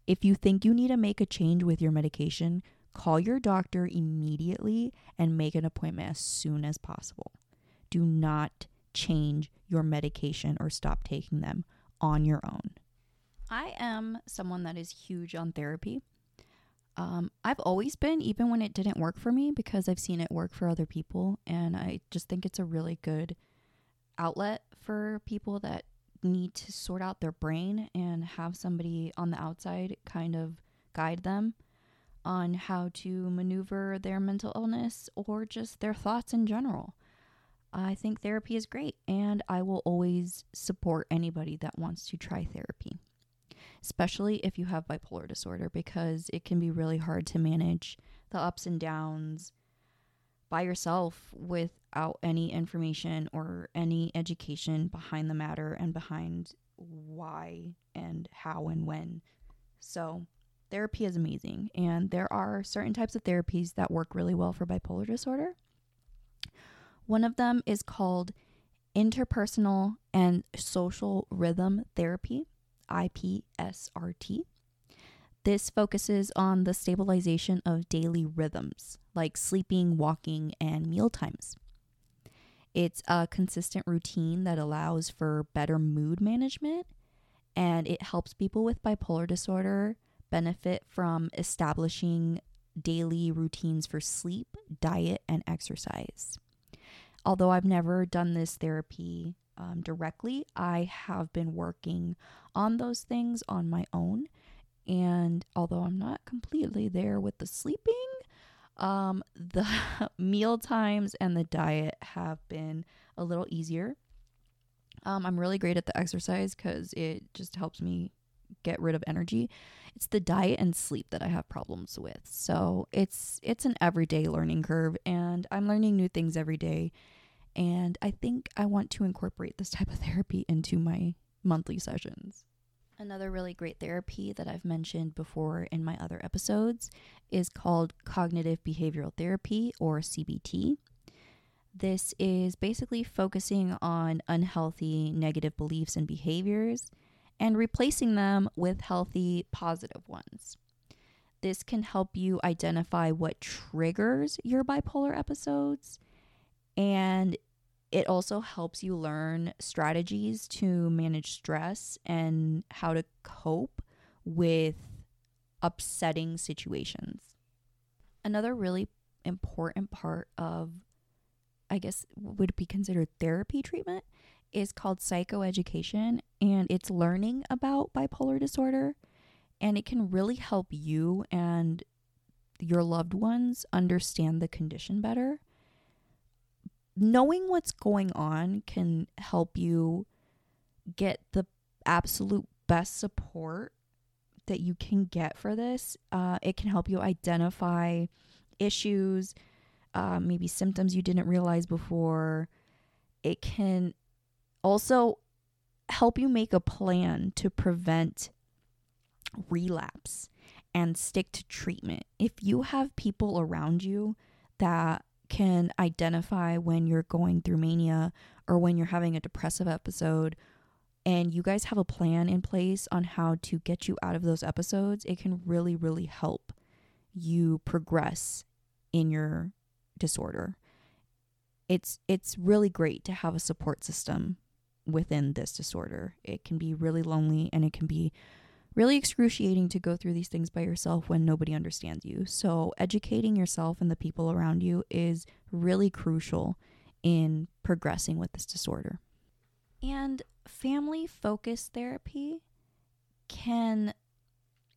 If you think you need to make a change with your medication, call your doctor immediately and make an appointment as soon as possible. Do not change your medication or stop taking them on your own. I am someone that is huge on therapy. Um, I've always been, even when it didn't work for me, because I've seen it work for other people. And I just think it's a really good outlet for people that need to sort out their brain and have somebody on the outside kind of guide them on how to maneuver their mental illness or just their thoughts in general. I think therapy is great, and I will always support anybody that wants to try therapy especially if you have bipolar disorder, because it can be really hard to manage the ups and downs by yourself without any information or any education behind the matter and behind why and how and when. So, therapy is amazing, and there are certain types of therapies that work really well for bipolar disorder. One of them is called interpersonal and social rhythm therapy. IPSRT. This focuses on the stabilization of daily rhythms like sleeping, walking, and meal times. It's a consistent routine that allows for better mood management and it helps people with bipolar disorder benefit from establishing daily routines for sleep, diet, and exercise. Although I've never done this therapy um, directly. I have been working on those things on my own. And although I'm not completely there with the sleeping, um, the meal times and the diet have been a little easier. Um, I'm really great at the exercise because it just helps me get rid of energy. It's the diet and sleep that I have problems with. So it's it's an everyday learning curve, and I'm learning new things every day. And I think I want to incorporate this type of therapy into my monthly sessions. Another really great therapy that I've mentioned before in my other episodes is called cognitive behavioral therapy or CBT. This is basically focusing on unhealthy negative beliefs and behaviors and replacing them with healthy positive ones. This can help you identify what triggers your bipolar episodes and it also helps you learn strategies to manage stress and how to cope with upsetting situations. Another really important part of, I guess, would be considered therapy treatment is called psychoeducation, and it's learning about bipolar disorder. And it can really help you and your loved ones understand the condition better knowing what's going on can help you get the absolute best support that you can get for this. Uh, it can help you identify issues, uh, maybe symptoms you didn't realize before. It can also help you make a plan to prevent relapse and stick to treatment. If you have people around you that can identify when you're going through mania or when you're having a depressive episode and you guys have a plan in place on how to get you out of those episodes, it can really, really help you progress in your disorder. It's it's really great to have a support system within this disorder. It can be really lonely and it can be really excruciating to go through these things by yourself when nobody understands you. So, educating yourself and the people around you is really crucial in progressing with this disorder. And family focused therapy can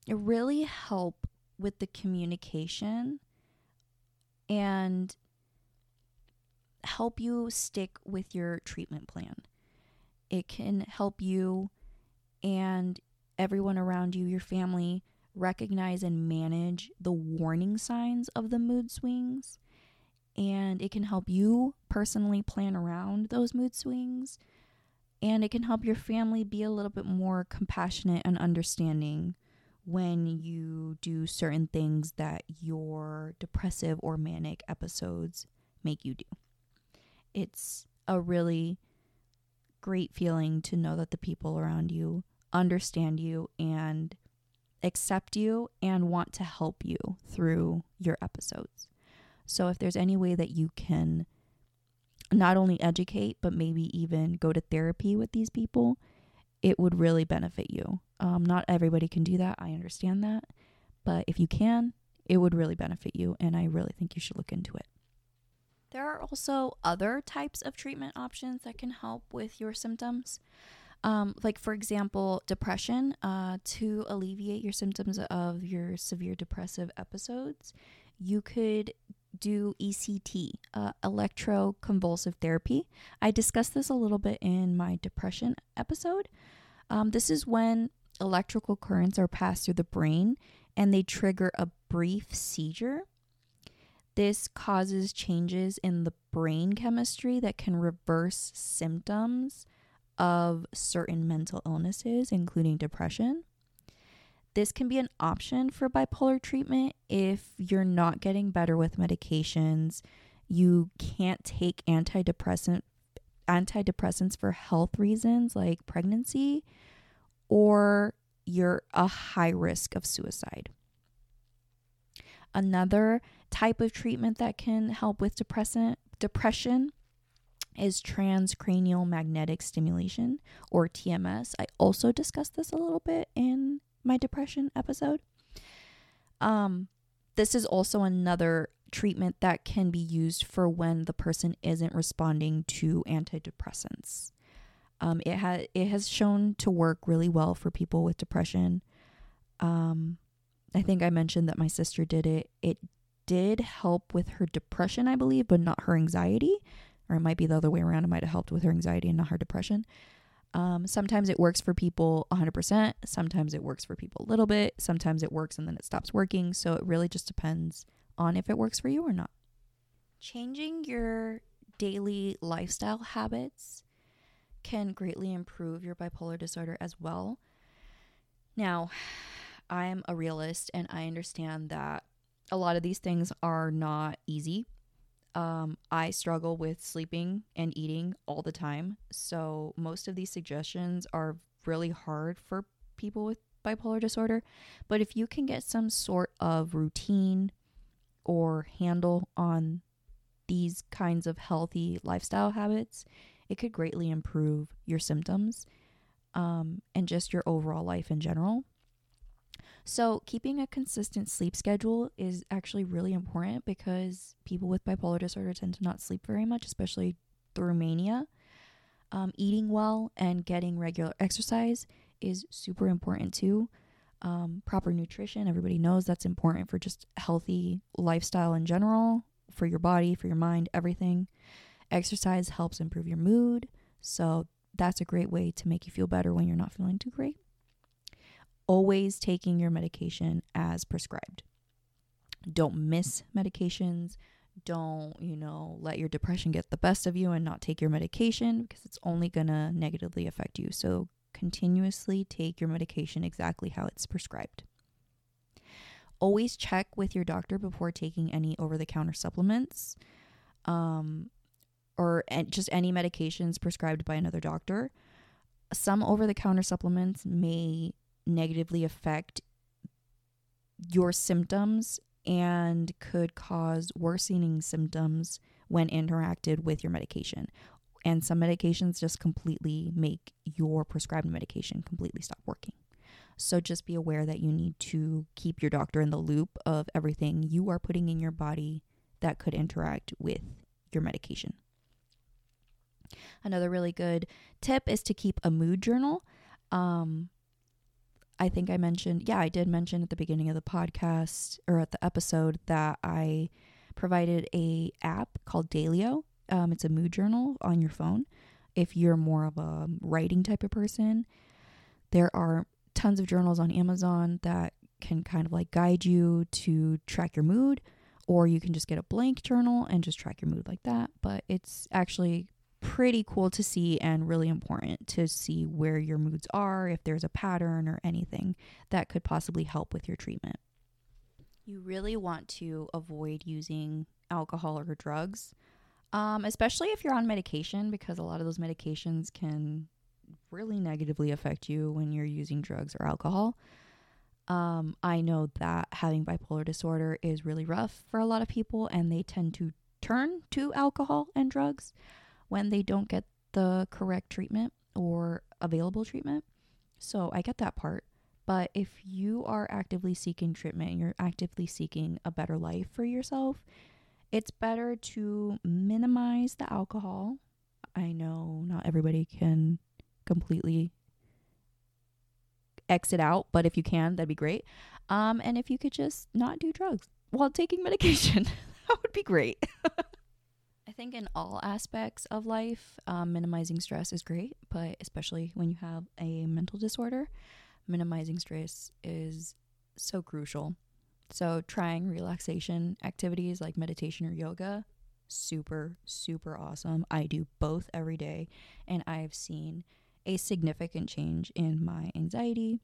really help with the communication and help you stick with your treatment plan. It can help you and everyone around you, your family, recognize and manage the warning signs of the mood swings. And it can help you personally plan around those mood swings. And it can help your family be a little bit more compassionate and understanding when you do certain things that your depressive or manic episodes make you do. It's a really great feeling to know that the people around you understand you and accept you and want to help you through your episodes. So if there's any way that you can not only educate, but maybe even go to therapy with these people, it would really benefit you. Um, not everybody can do that. I understand that. But if you can, it would really benefit you. And I really think you should look into it. There are also other types of treatment options that can help with your symptoms. Um, like, for example, depression, uh, to alleviate your symptoms of your severe depressive episodes, you could do ECT, uh, electroconvulsive therapy. I discussed this a little bit in my depression episode. Um, this is when electrical currents are passed through the brain and they trigger a brief seizure. This causes changes in the brain chemistry that can reverse symptoms of certain mental illnesses, including depression. This can be an option for bipolar treatment if you're not getting better with medications, you can't take antidepressant antidepressants for health reasons like pregnancy or you're a high risk of suicide. Another type of treatment that can help with depressant depression is transcranial magnetic stimulation or TMS. I also discussed this a little bit in my depression episode. Um, this is also another treatment that can be used for when the person isn't responding to antidepressants. Um, it has it has shown to work really well for people with depression. Um, I think I mentioned that my sister did it. It did help with her depression, I believe, but not her anxiety or it might be the other way around. It might have helped with her anxiety and not her depression. Um, sometimes it works for people 100%. Sometimes it works for people a little bit. Sometimes it works and then it stops working. So it really just depends on if it works for you or not. Changing your daily lifestyle habits can greatly improve your bipolar disorder as well. Now, I'm a realist and I understand that a lot of these things are not easy. Um, I struggle with sleeping and eating all the time. So, most of these suggestions are really hard for people with bipolar disorder. But if you can get some sort of routine or handle on these kinds of healthy lifestyle habits, it could greatly improve your symptoms um, and just your overall life in general. So, keeping a consistent sleep schedule is actually really important because people with bipolar disorder tend to not sleep very much, especially through mania. Um, eating well and getting regular exercise is super important too. Um, proper nutrition, everybody knows that's important for just healthy lifestyle in general, for your body, for your mind, everything. Exercise helps improve your mood, so that's a great way to make you feel better when you're not feeling too great always taking your medication as prescribed. Don't miss medications. Don't, you know, let your depression get the best of you and not take your medication because it's only going to negatively affect you. So, continuously take your medication exactly how it's prescribed. Always check with your doctor before taking any over the counter supplements um, or just any medications prescribed by another doctor. Some over the counter supplements may negatively affect your symptoms and could cause worsening symptoms when interacted with your medication. And some medications just completely make your prescribed medication completely stop working. So just be aware that you need to keep your doctor in the loop of everything you are putting in your body that could interact with your medication. Another really good tip is to keep a mood journal. Um, I think I mentioned, yeah, I did mention at the beginning of the podcast or at the episode that I provided a app called Daylio. Um, it's a mood journal on your phone. If you're more of a writing type of person, there are tons of journals on Amazon that can kind of like guide you to track your mood, or you can just get a blank journal and just track your mood like that. But it's actually pretty cool to see and really important to see where your moods are, if there's a pattern or anything that could possibly help with your treatment. You really want to avoid using alcohol or drugs, um, especially if you're on medication, because a lot of those medications can really negatively affect you when you're using drugs or alcohol. Um, I know that having bipolar disorder is really rough for a lot of people, and they tend to turn to alcohol and drugs when they don't get the correct treatment or available treatment. So I get that part. But if you are actively seeking treatment you're actively seeking a better life for yourself, it's better to minimize the alcohol. I know not everybody can completely exit out, but if you can, that'd be great. Um, and if you could just not do drugs while taking medication, that would be great. I think in all aspects of life, um, minimizing stress is great, but especially when you have a mental disorder, minimizing stress is so crucial. So, trying relaxation activities like meditation or yoga, super, super awesome. I do both every day, and I've seen a significant change in my anxiety,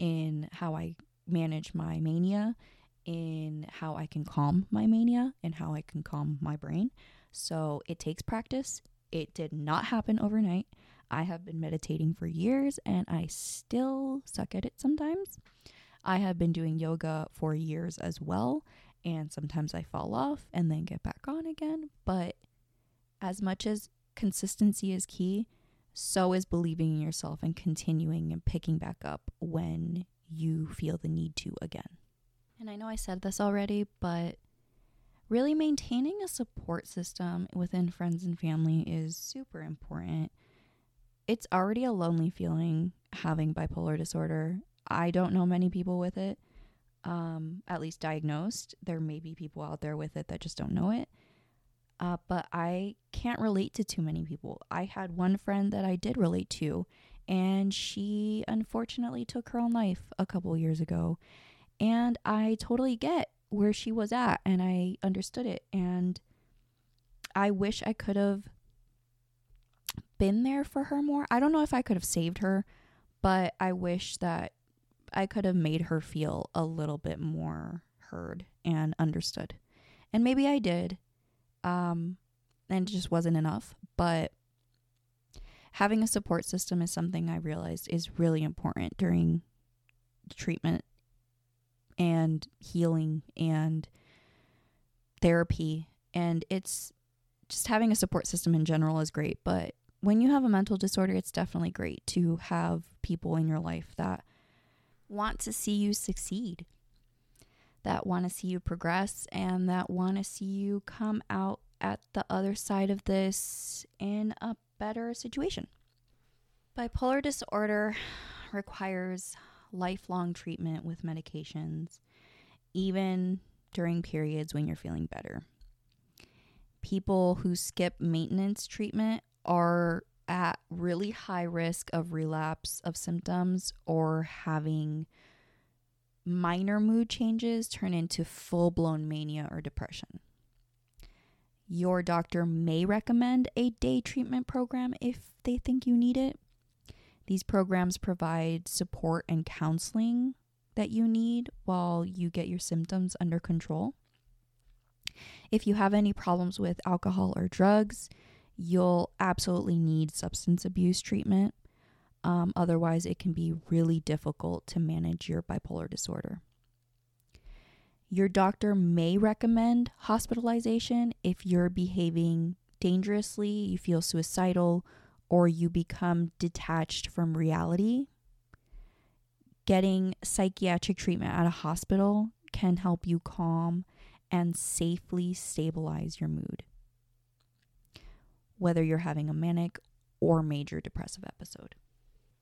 in how I manage my mania, in how I can calm my mania, and how I can calm my brain. So it takes practice. It did not happen overnight. I have been meditating for years and I still suck at it sometimes. I have been doing yoga for years as well, and sometimes I fall off and then get back on again. But as much as consistency is key, so is believing in yourself and continuing and picking back up when you feel the need to again. And I know I said this already, but really maintaining a support system within friends and family is super important. It's already a lonely feeling having bipolar disorder. I don't know many people with it, um, at least diagnosed. There may be people out there with it that just don't know it. Uh, but I can't relate to too many people. I had one friend that I did relate to, and she unfortunately took her own life a couple years ago. And I totally get where she was at and I understood it. And I wish I could have been there for her more. I don't know if I could have saved her, but I wish that I could have made her feel a little bit more heard and understood. And maybe I did. Um, and it just wasn't enough. But having a support system is something I realized is really important during treatment and healing and therapy. And it's just having a support system in general is great. But when you have a mental disorder, it's definitely great to have people in your life that want to see you succeed, that want to see you progress, and that want to see you come out at the other side of this in a better situation. Bipolar disorder requires lifelong treatment with medications, even during periods when you're feeling better. People who skip maintenance treatment are at really high risk of relapse of symptoms or having minor mood changes turn into full blown mania or depression. Your doctor may recommend a day treatment program if they think you need it. These programs provide support and counseling that you need while you get your symptoms under control. If you have any problems with alcohol or drugs, you'll absolutely need substance abuse treatment. Um, otherwise, it can be really difficult to manage your bipolar disorder. Your doctor may recommend hospitalization if you're behaving dangerously, you feel suicidal, or you become detached from reality. Getting psychiatric treatment at a hospital can help you calm and safely stabilize your mood whether you're having a manic or major depressive episode.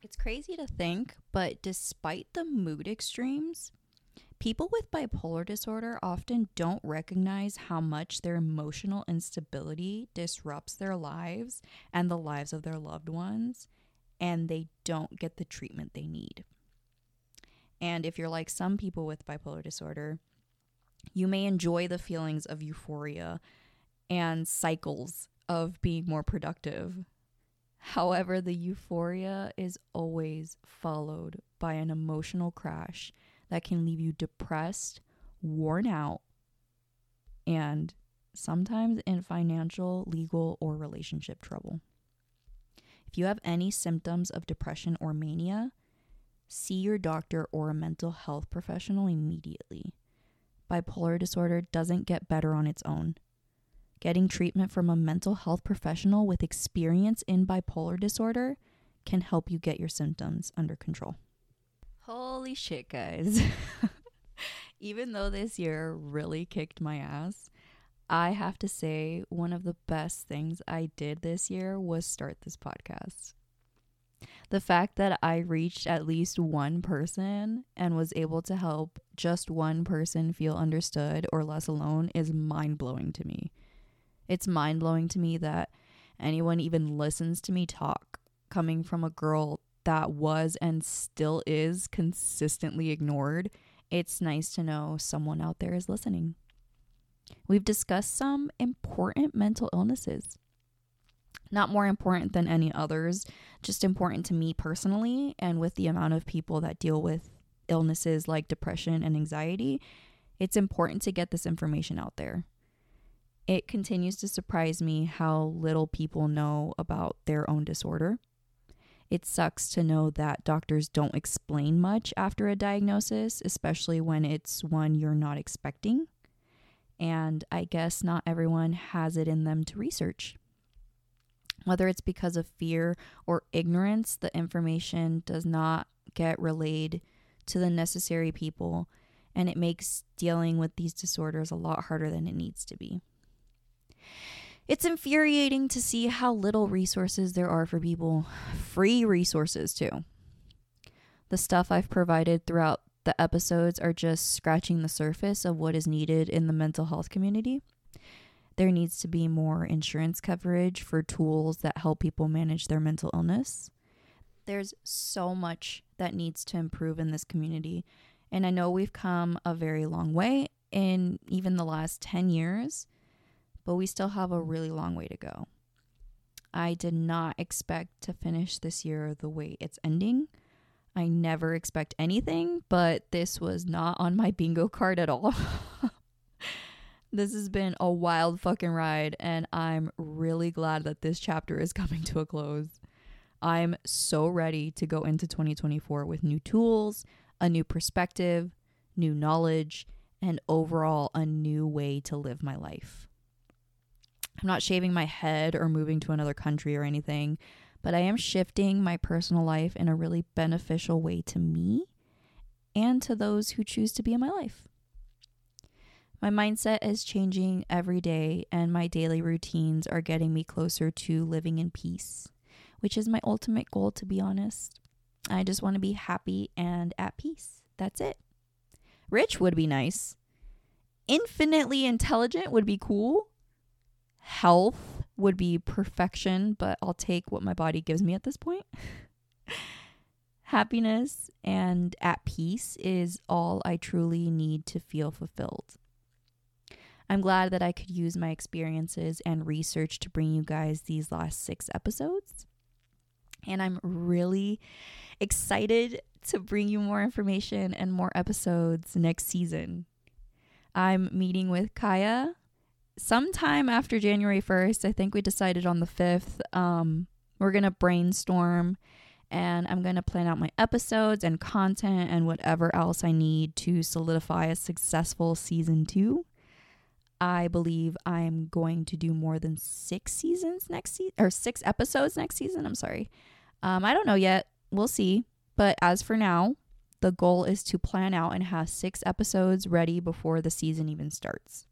It's crazy to think, but despite the mood extremes, people with bipolar disorder often don't recognize how much their emotional instability disrupts their lives and the lives of their loved ones, and they don't get the treatment they need. And if you're like some people with bipolar disorder, you may enjoy the feelings of euphoria and cycles of being more productive. However, the euphoria is always followed by an emotional crash that can leave you depressed, worn out, and sometimes in financial, legal, or relationship trouble. If you have any symptoms of depression or mania, see your doctor or a mental health professional immediately. Bipolar disorder doesn't get better on its own. Getting treatment from a mental health professional with experience in bipolar disorder can help you get your symptoms under control. Holy shit, guys. Even though this year really kicked my ass, I have to say one of the best things I did this year was start this podcast. The fact that I reached at least one person and was able to help just one person feel understood or less alone is mind blowing to me. It's mind blowing to me that anyone even listens to me talk coming from a girl that was and still is consistently ignored. It's nice to know someone out there is listening. We've discussed some important mental illnesses. Not more important than any others, just important to me personally, and with the amount of people that deal with illnesses like depression and anxiety, it's important to get this information out there. It continues to surprise me how little people know about their own disorder. It sucks to know that doctors don't explain much after a diagnosis, especially when it's one you're not expecting. And I guess not everyone has it in them to research. Whether it's because of fear or ignorance, the information does not get relayed to the necessary people, and it makes dealing with these disorders a lot harder than it needs to be. It's infuriating to see how little resources there are for people. Free resources, too. The stuff I've provided throughout the episodes are just scratching the surface of what is needed in the mental health community. There needs to be more insurance coverage for tools that help people manage their mental illness. There's so much that needs to improve in this community. And I know we've come a very long way in even the last 10 years but we still have a really long way to go. I did not expect to finish this year the way it's ending. I never expect anything, but this was not on my bingo card at all. this has been a wild fucking ride, and I'm really glad that this chapter is coming to a close. I'm so ready to go into 2024 with new tools, a new perspective, new knowledge, and overall a new way to live my life. I'm not shaving my head or moving to another country or anything, but I am shifting my personal life in a really beneficial way to me and to those who choose to be in my life. My mindset is changing every day, and my daily routines are getting me closer to living in peace, which is my ultimate goal, to be honest. I just want to be happy and at peace. That's it. Rich would be nice. Infinitely intelligent would be cool. Health would be perfection, but I'll take what my body gives me at this point. Happiness and at peace is all I truly need to feel fulfilled. I'm glad that I could use my experiences and research to bring you guys these last six episodes. And I'm really excited to bring you more information and more episodes next season. I'm meeting with Kaya sometime after January 1st. I think we decided on the 5th. Um, we're going to brainstorm and I'm going to plan out my episodes and content and whatever else I need to solidify a successful season two. I believe I'm going to do more than six seasons next season or six episodes next season. I'm sorry. Um, I don't know yet. We'll see. But as for now, the goal is to plan out and have six episodes ready before the season even starts.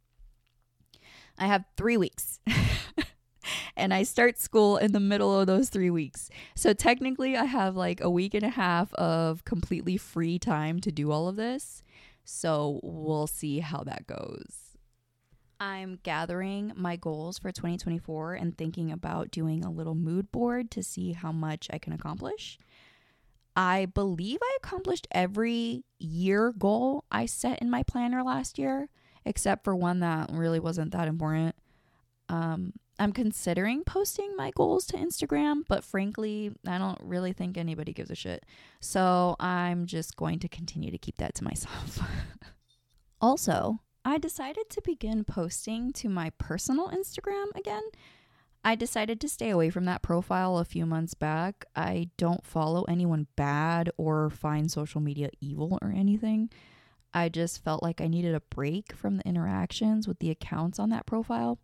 I have three weeks. and I start school in the middle of those three weeks. So technically, I have like a week and a half of completely free time to do all of this. So we'll see how that goes. I'm gathering my goals for 2024 and thinking about doing a little mood board to see how much I can accomplish. I believe I accomplished every year goal I set in my planner last year, except for one that really wasn't that important. Um, I'm considering posting my goals to Instagram, but frankly, I don't really think anybody gives a shit. So I'm just going to continue to keep that to myself. also, I decided to begin posting to my personal Instagram again I decided to stay away from that profile a few months back. I don't follow anyone bad or find social media evil or anything. I just felt like I needed a break from the interactions with the accounts on that profile.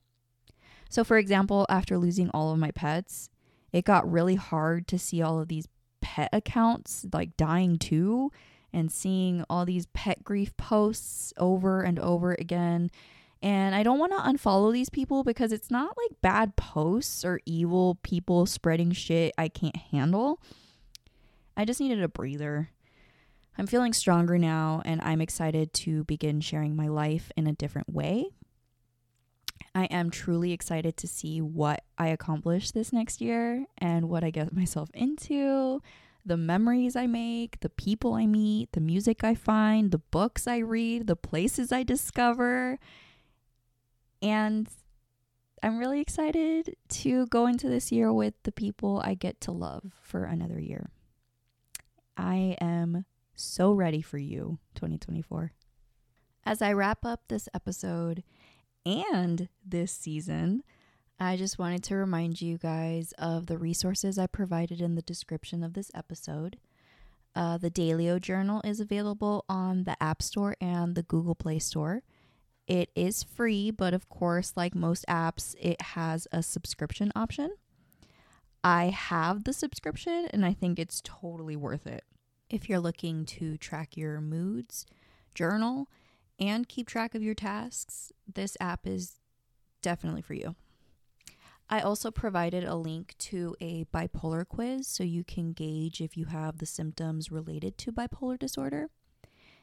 So, for example, after losing all of my pets, it got really hard to see all of these pet accounts like dying too and seeing all these pet grief posts over and over again and I don't want to unfollow these people because it's not like bad posts or evil people spreading shit I can't handle. I just needed a breather. I'm feeling stronger now and I'm excited to begin sharing my life in a different way. I am truly excited to see what I accomplish this next year and what I get myself into, the memories I make, the people I meet, the music I find, the books I read, the places I discover and I'm really excited to go into this year with the people I get to love for another year. I am so ready for you, 2024. As I wrap up this episode and this season, I just wanted to remind you guys of the resources I provided in the description of this episode. Uh, the Daylio Journal is available on the App Store and the Google Play Store. It is free, but of course, like most apps, it has a subscription option. I have the subscription and I think it's totally worth it. If you're looking to track your moods, journal, and keep track of your tasks, this app is definitely for you. I also provided a link to a bipolar quiz so you can gauge if you have the symptoms related to bipolar disorder.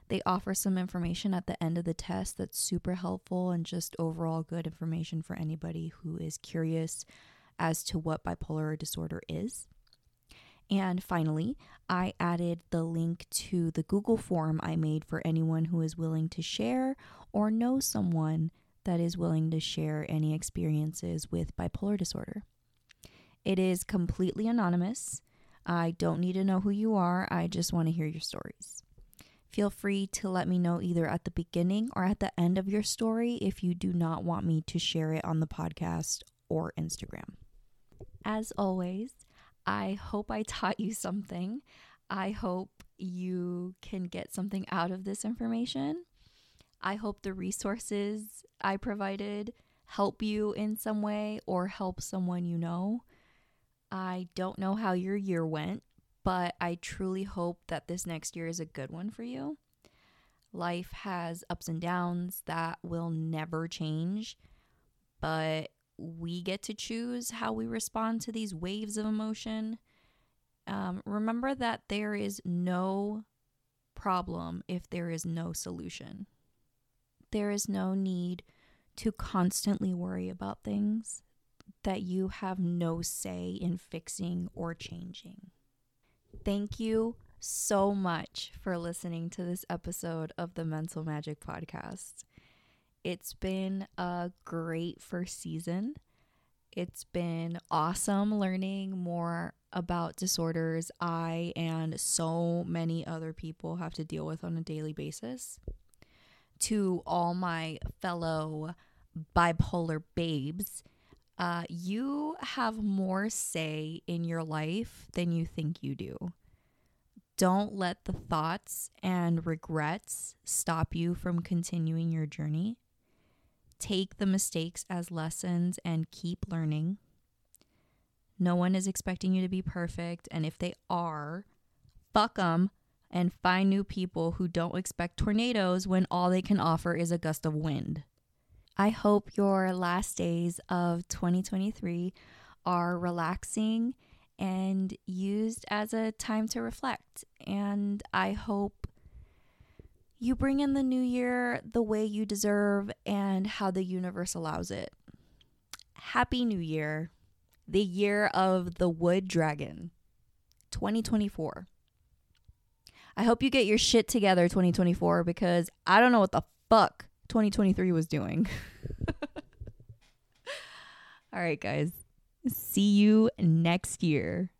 They offer some information at the end of the test that's super helpful and just overall good information for anybody who is curious as to what bipolar disorder is. And finally, I added the link to the Google form I made for anyone who is willing to share or know someone that is willing to share any experiences with bipolar disorder. It is completely anonymous. I don't need to know who you are, I just want to hear your stories. Feel free to let me know either at the beginning or at the end of your story if you do not want me to share it on the podcast or Instagram. As always, I hope I taught you something. I hope you can get something out of this information. I hope the resources I provided help you in some way or help someone you know. I don't know how your year went, but I truly hope that this next year is a good one for you. Life has ups and downs that will never change, but we get to choose how we respond to these waves of emotion. Um, remember that there is no problem if there is no solution. There is no need to constantly worry about things that you have no say in fixing or changing. Thank you so much for listening to this episode of the Mental Magic Podcast. It's been a great first season. It's been awesome learning more about disorders I and so many other people have to deal with on a daily basis. To all my fellow bipolar babes, uh, you have more say in your life than you think you do. Don't let the thoughts and regrets stop you from continuing your journey. Take the mistakes as lessons and keep learning. No one is expecting you to be perfect, and if they are, fuck them and find new people who don't expect tornadoes when all they can offer is a gust of wind. I hope your last days of 2023 are relaxing and used as a time to reflect. And I hope you bring in the new year the way you deserve and how the universe allows it. Happy New Year, the year of the Wood Dragon, 2024. I hope you get your shit together 2024 because I don't know what the fuck 2023 was doing. All right, guys. See you next year.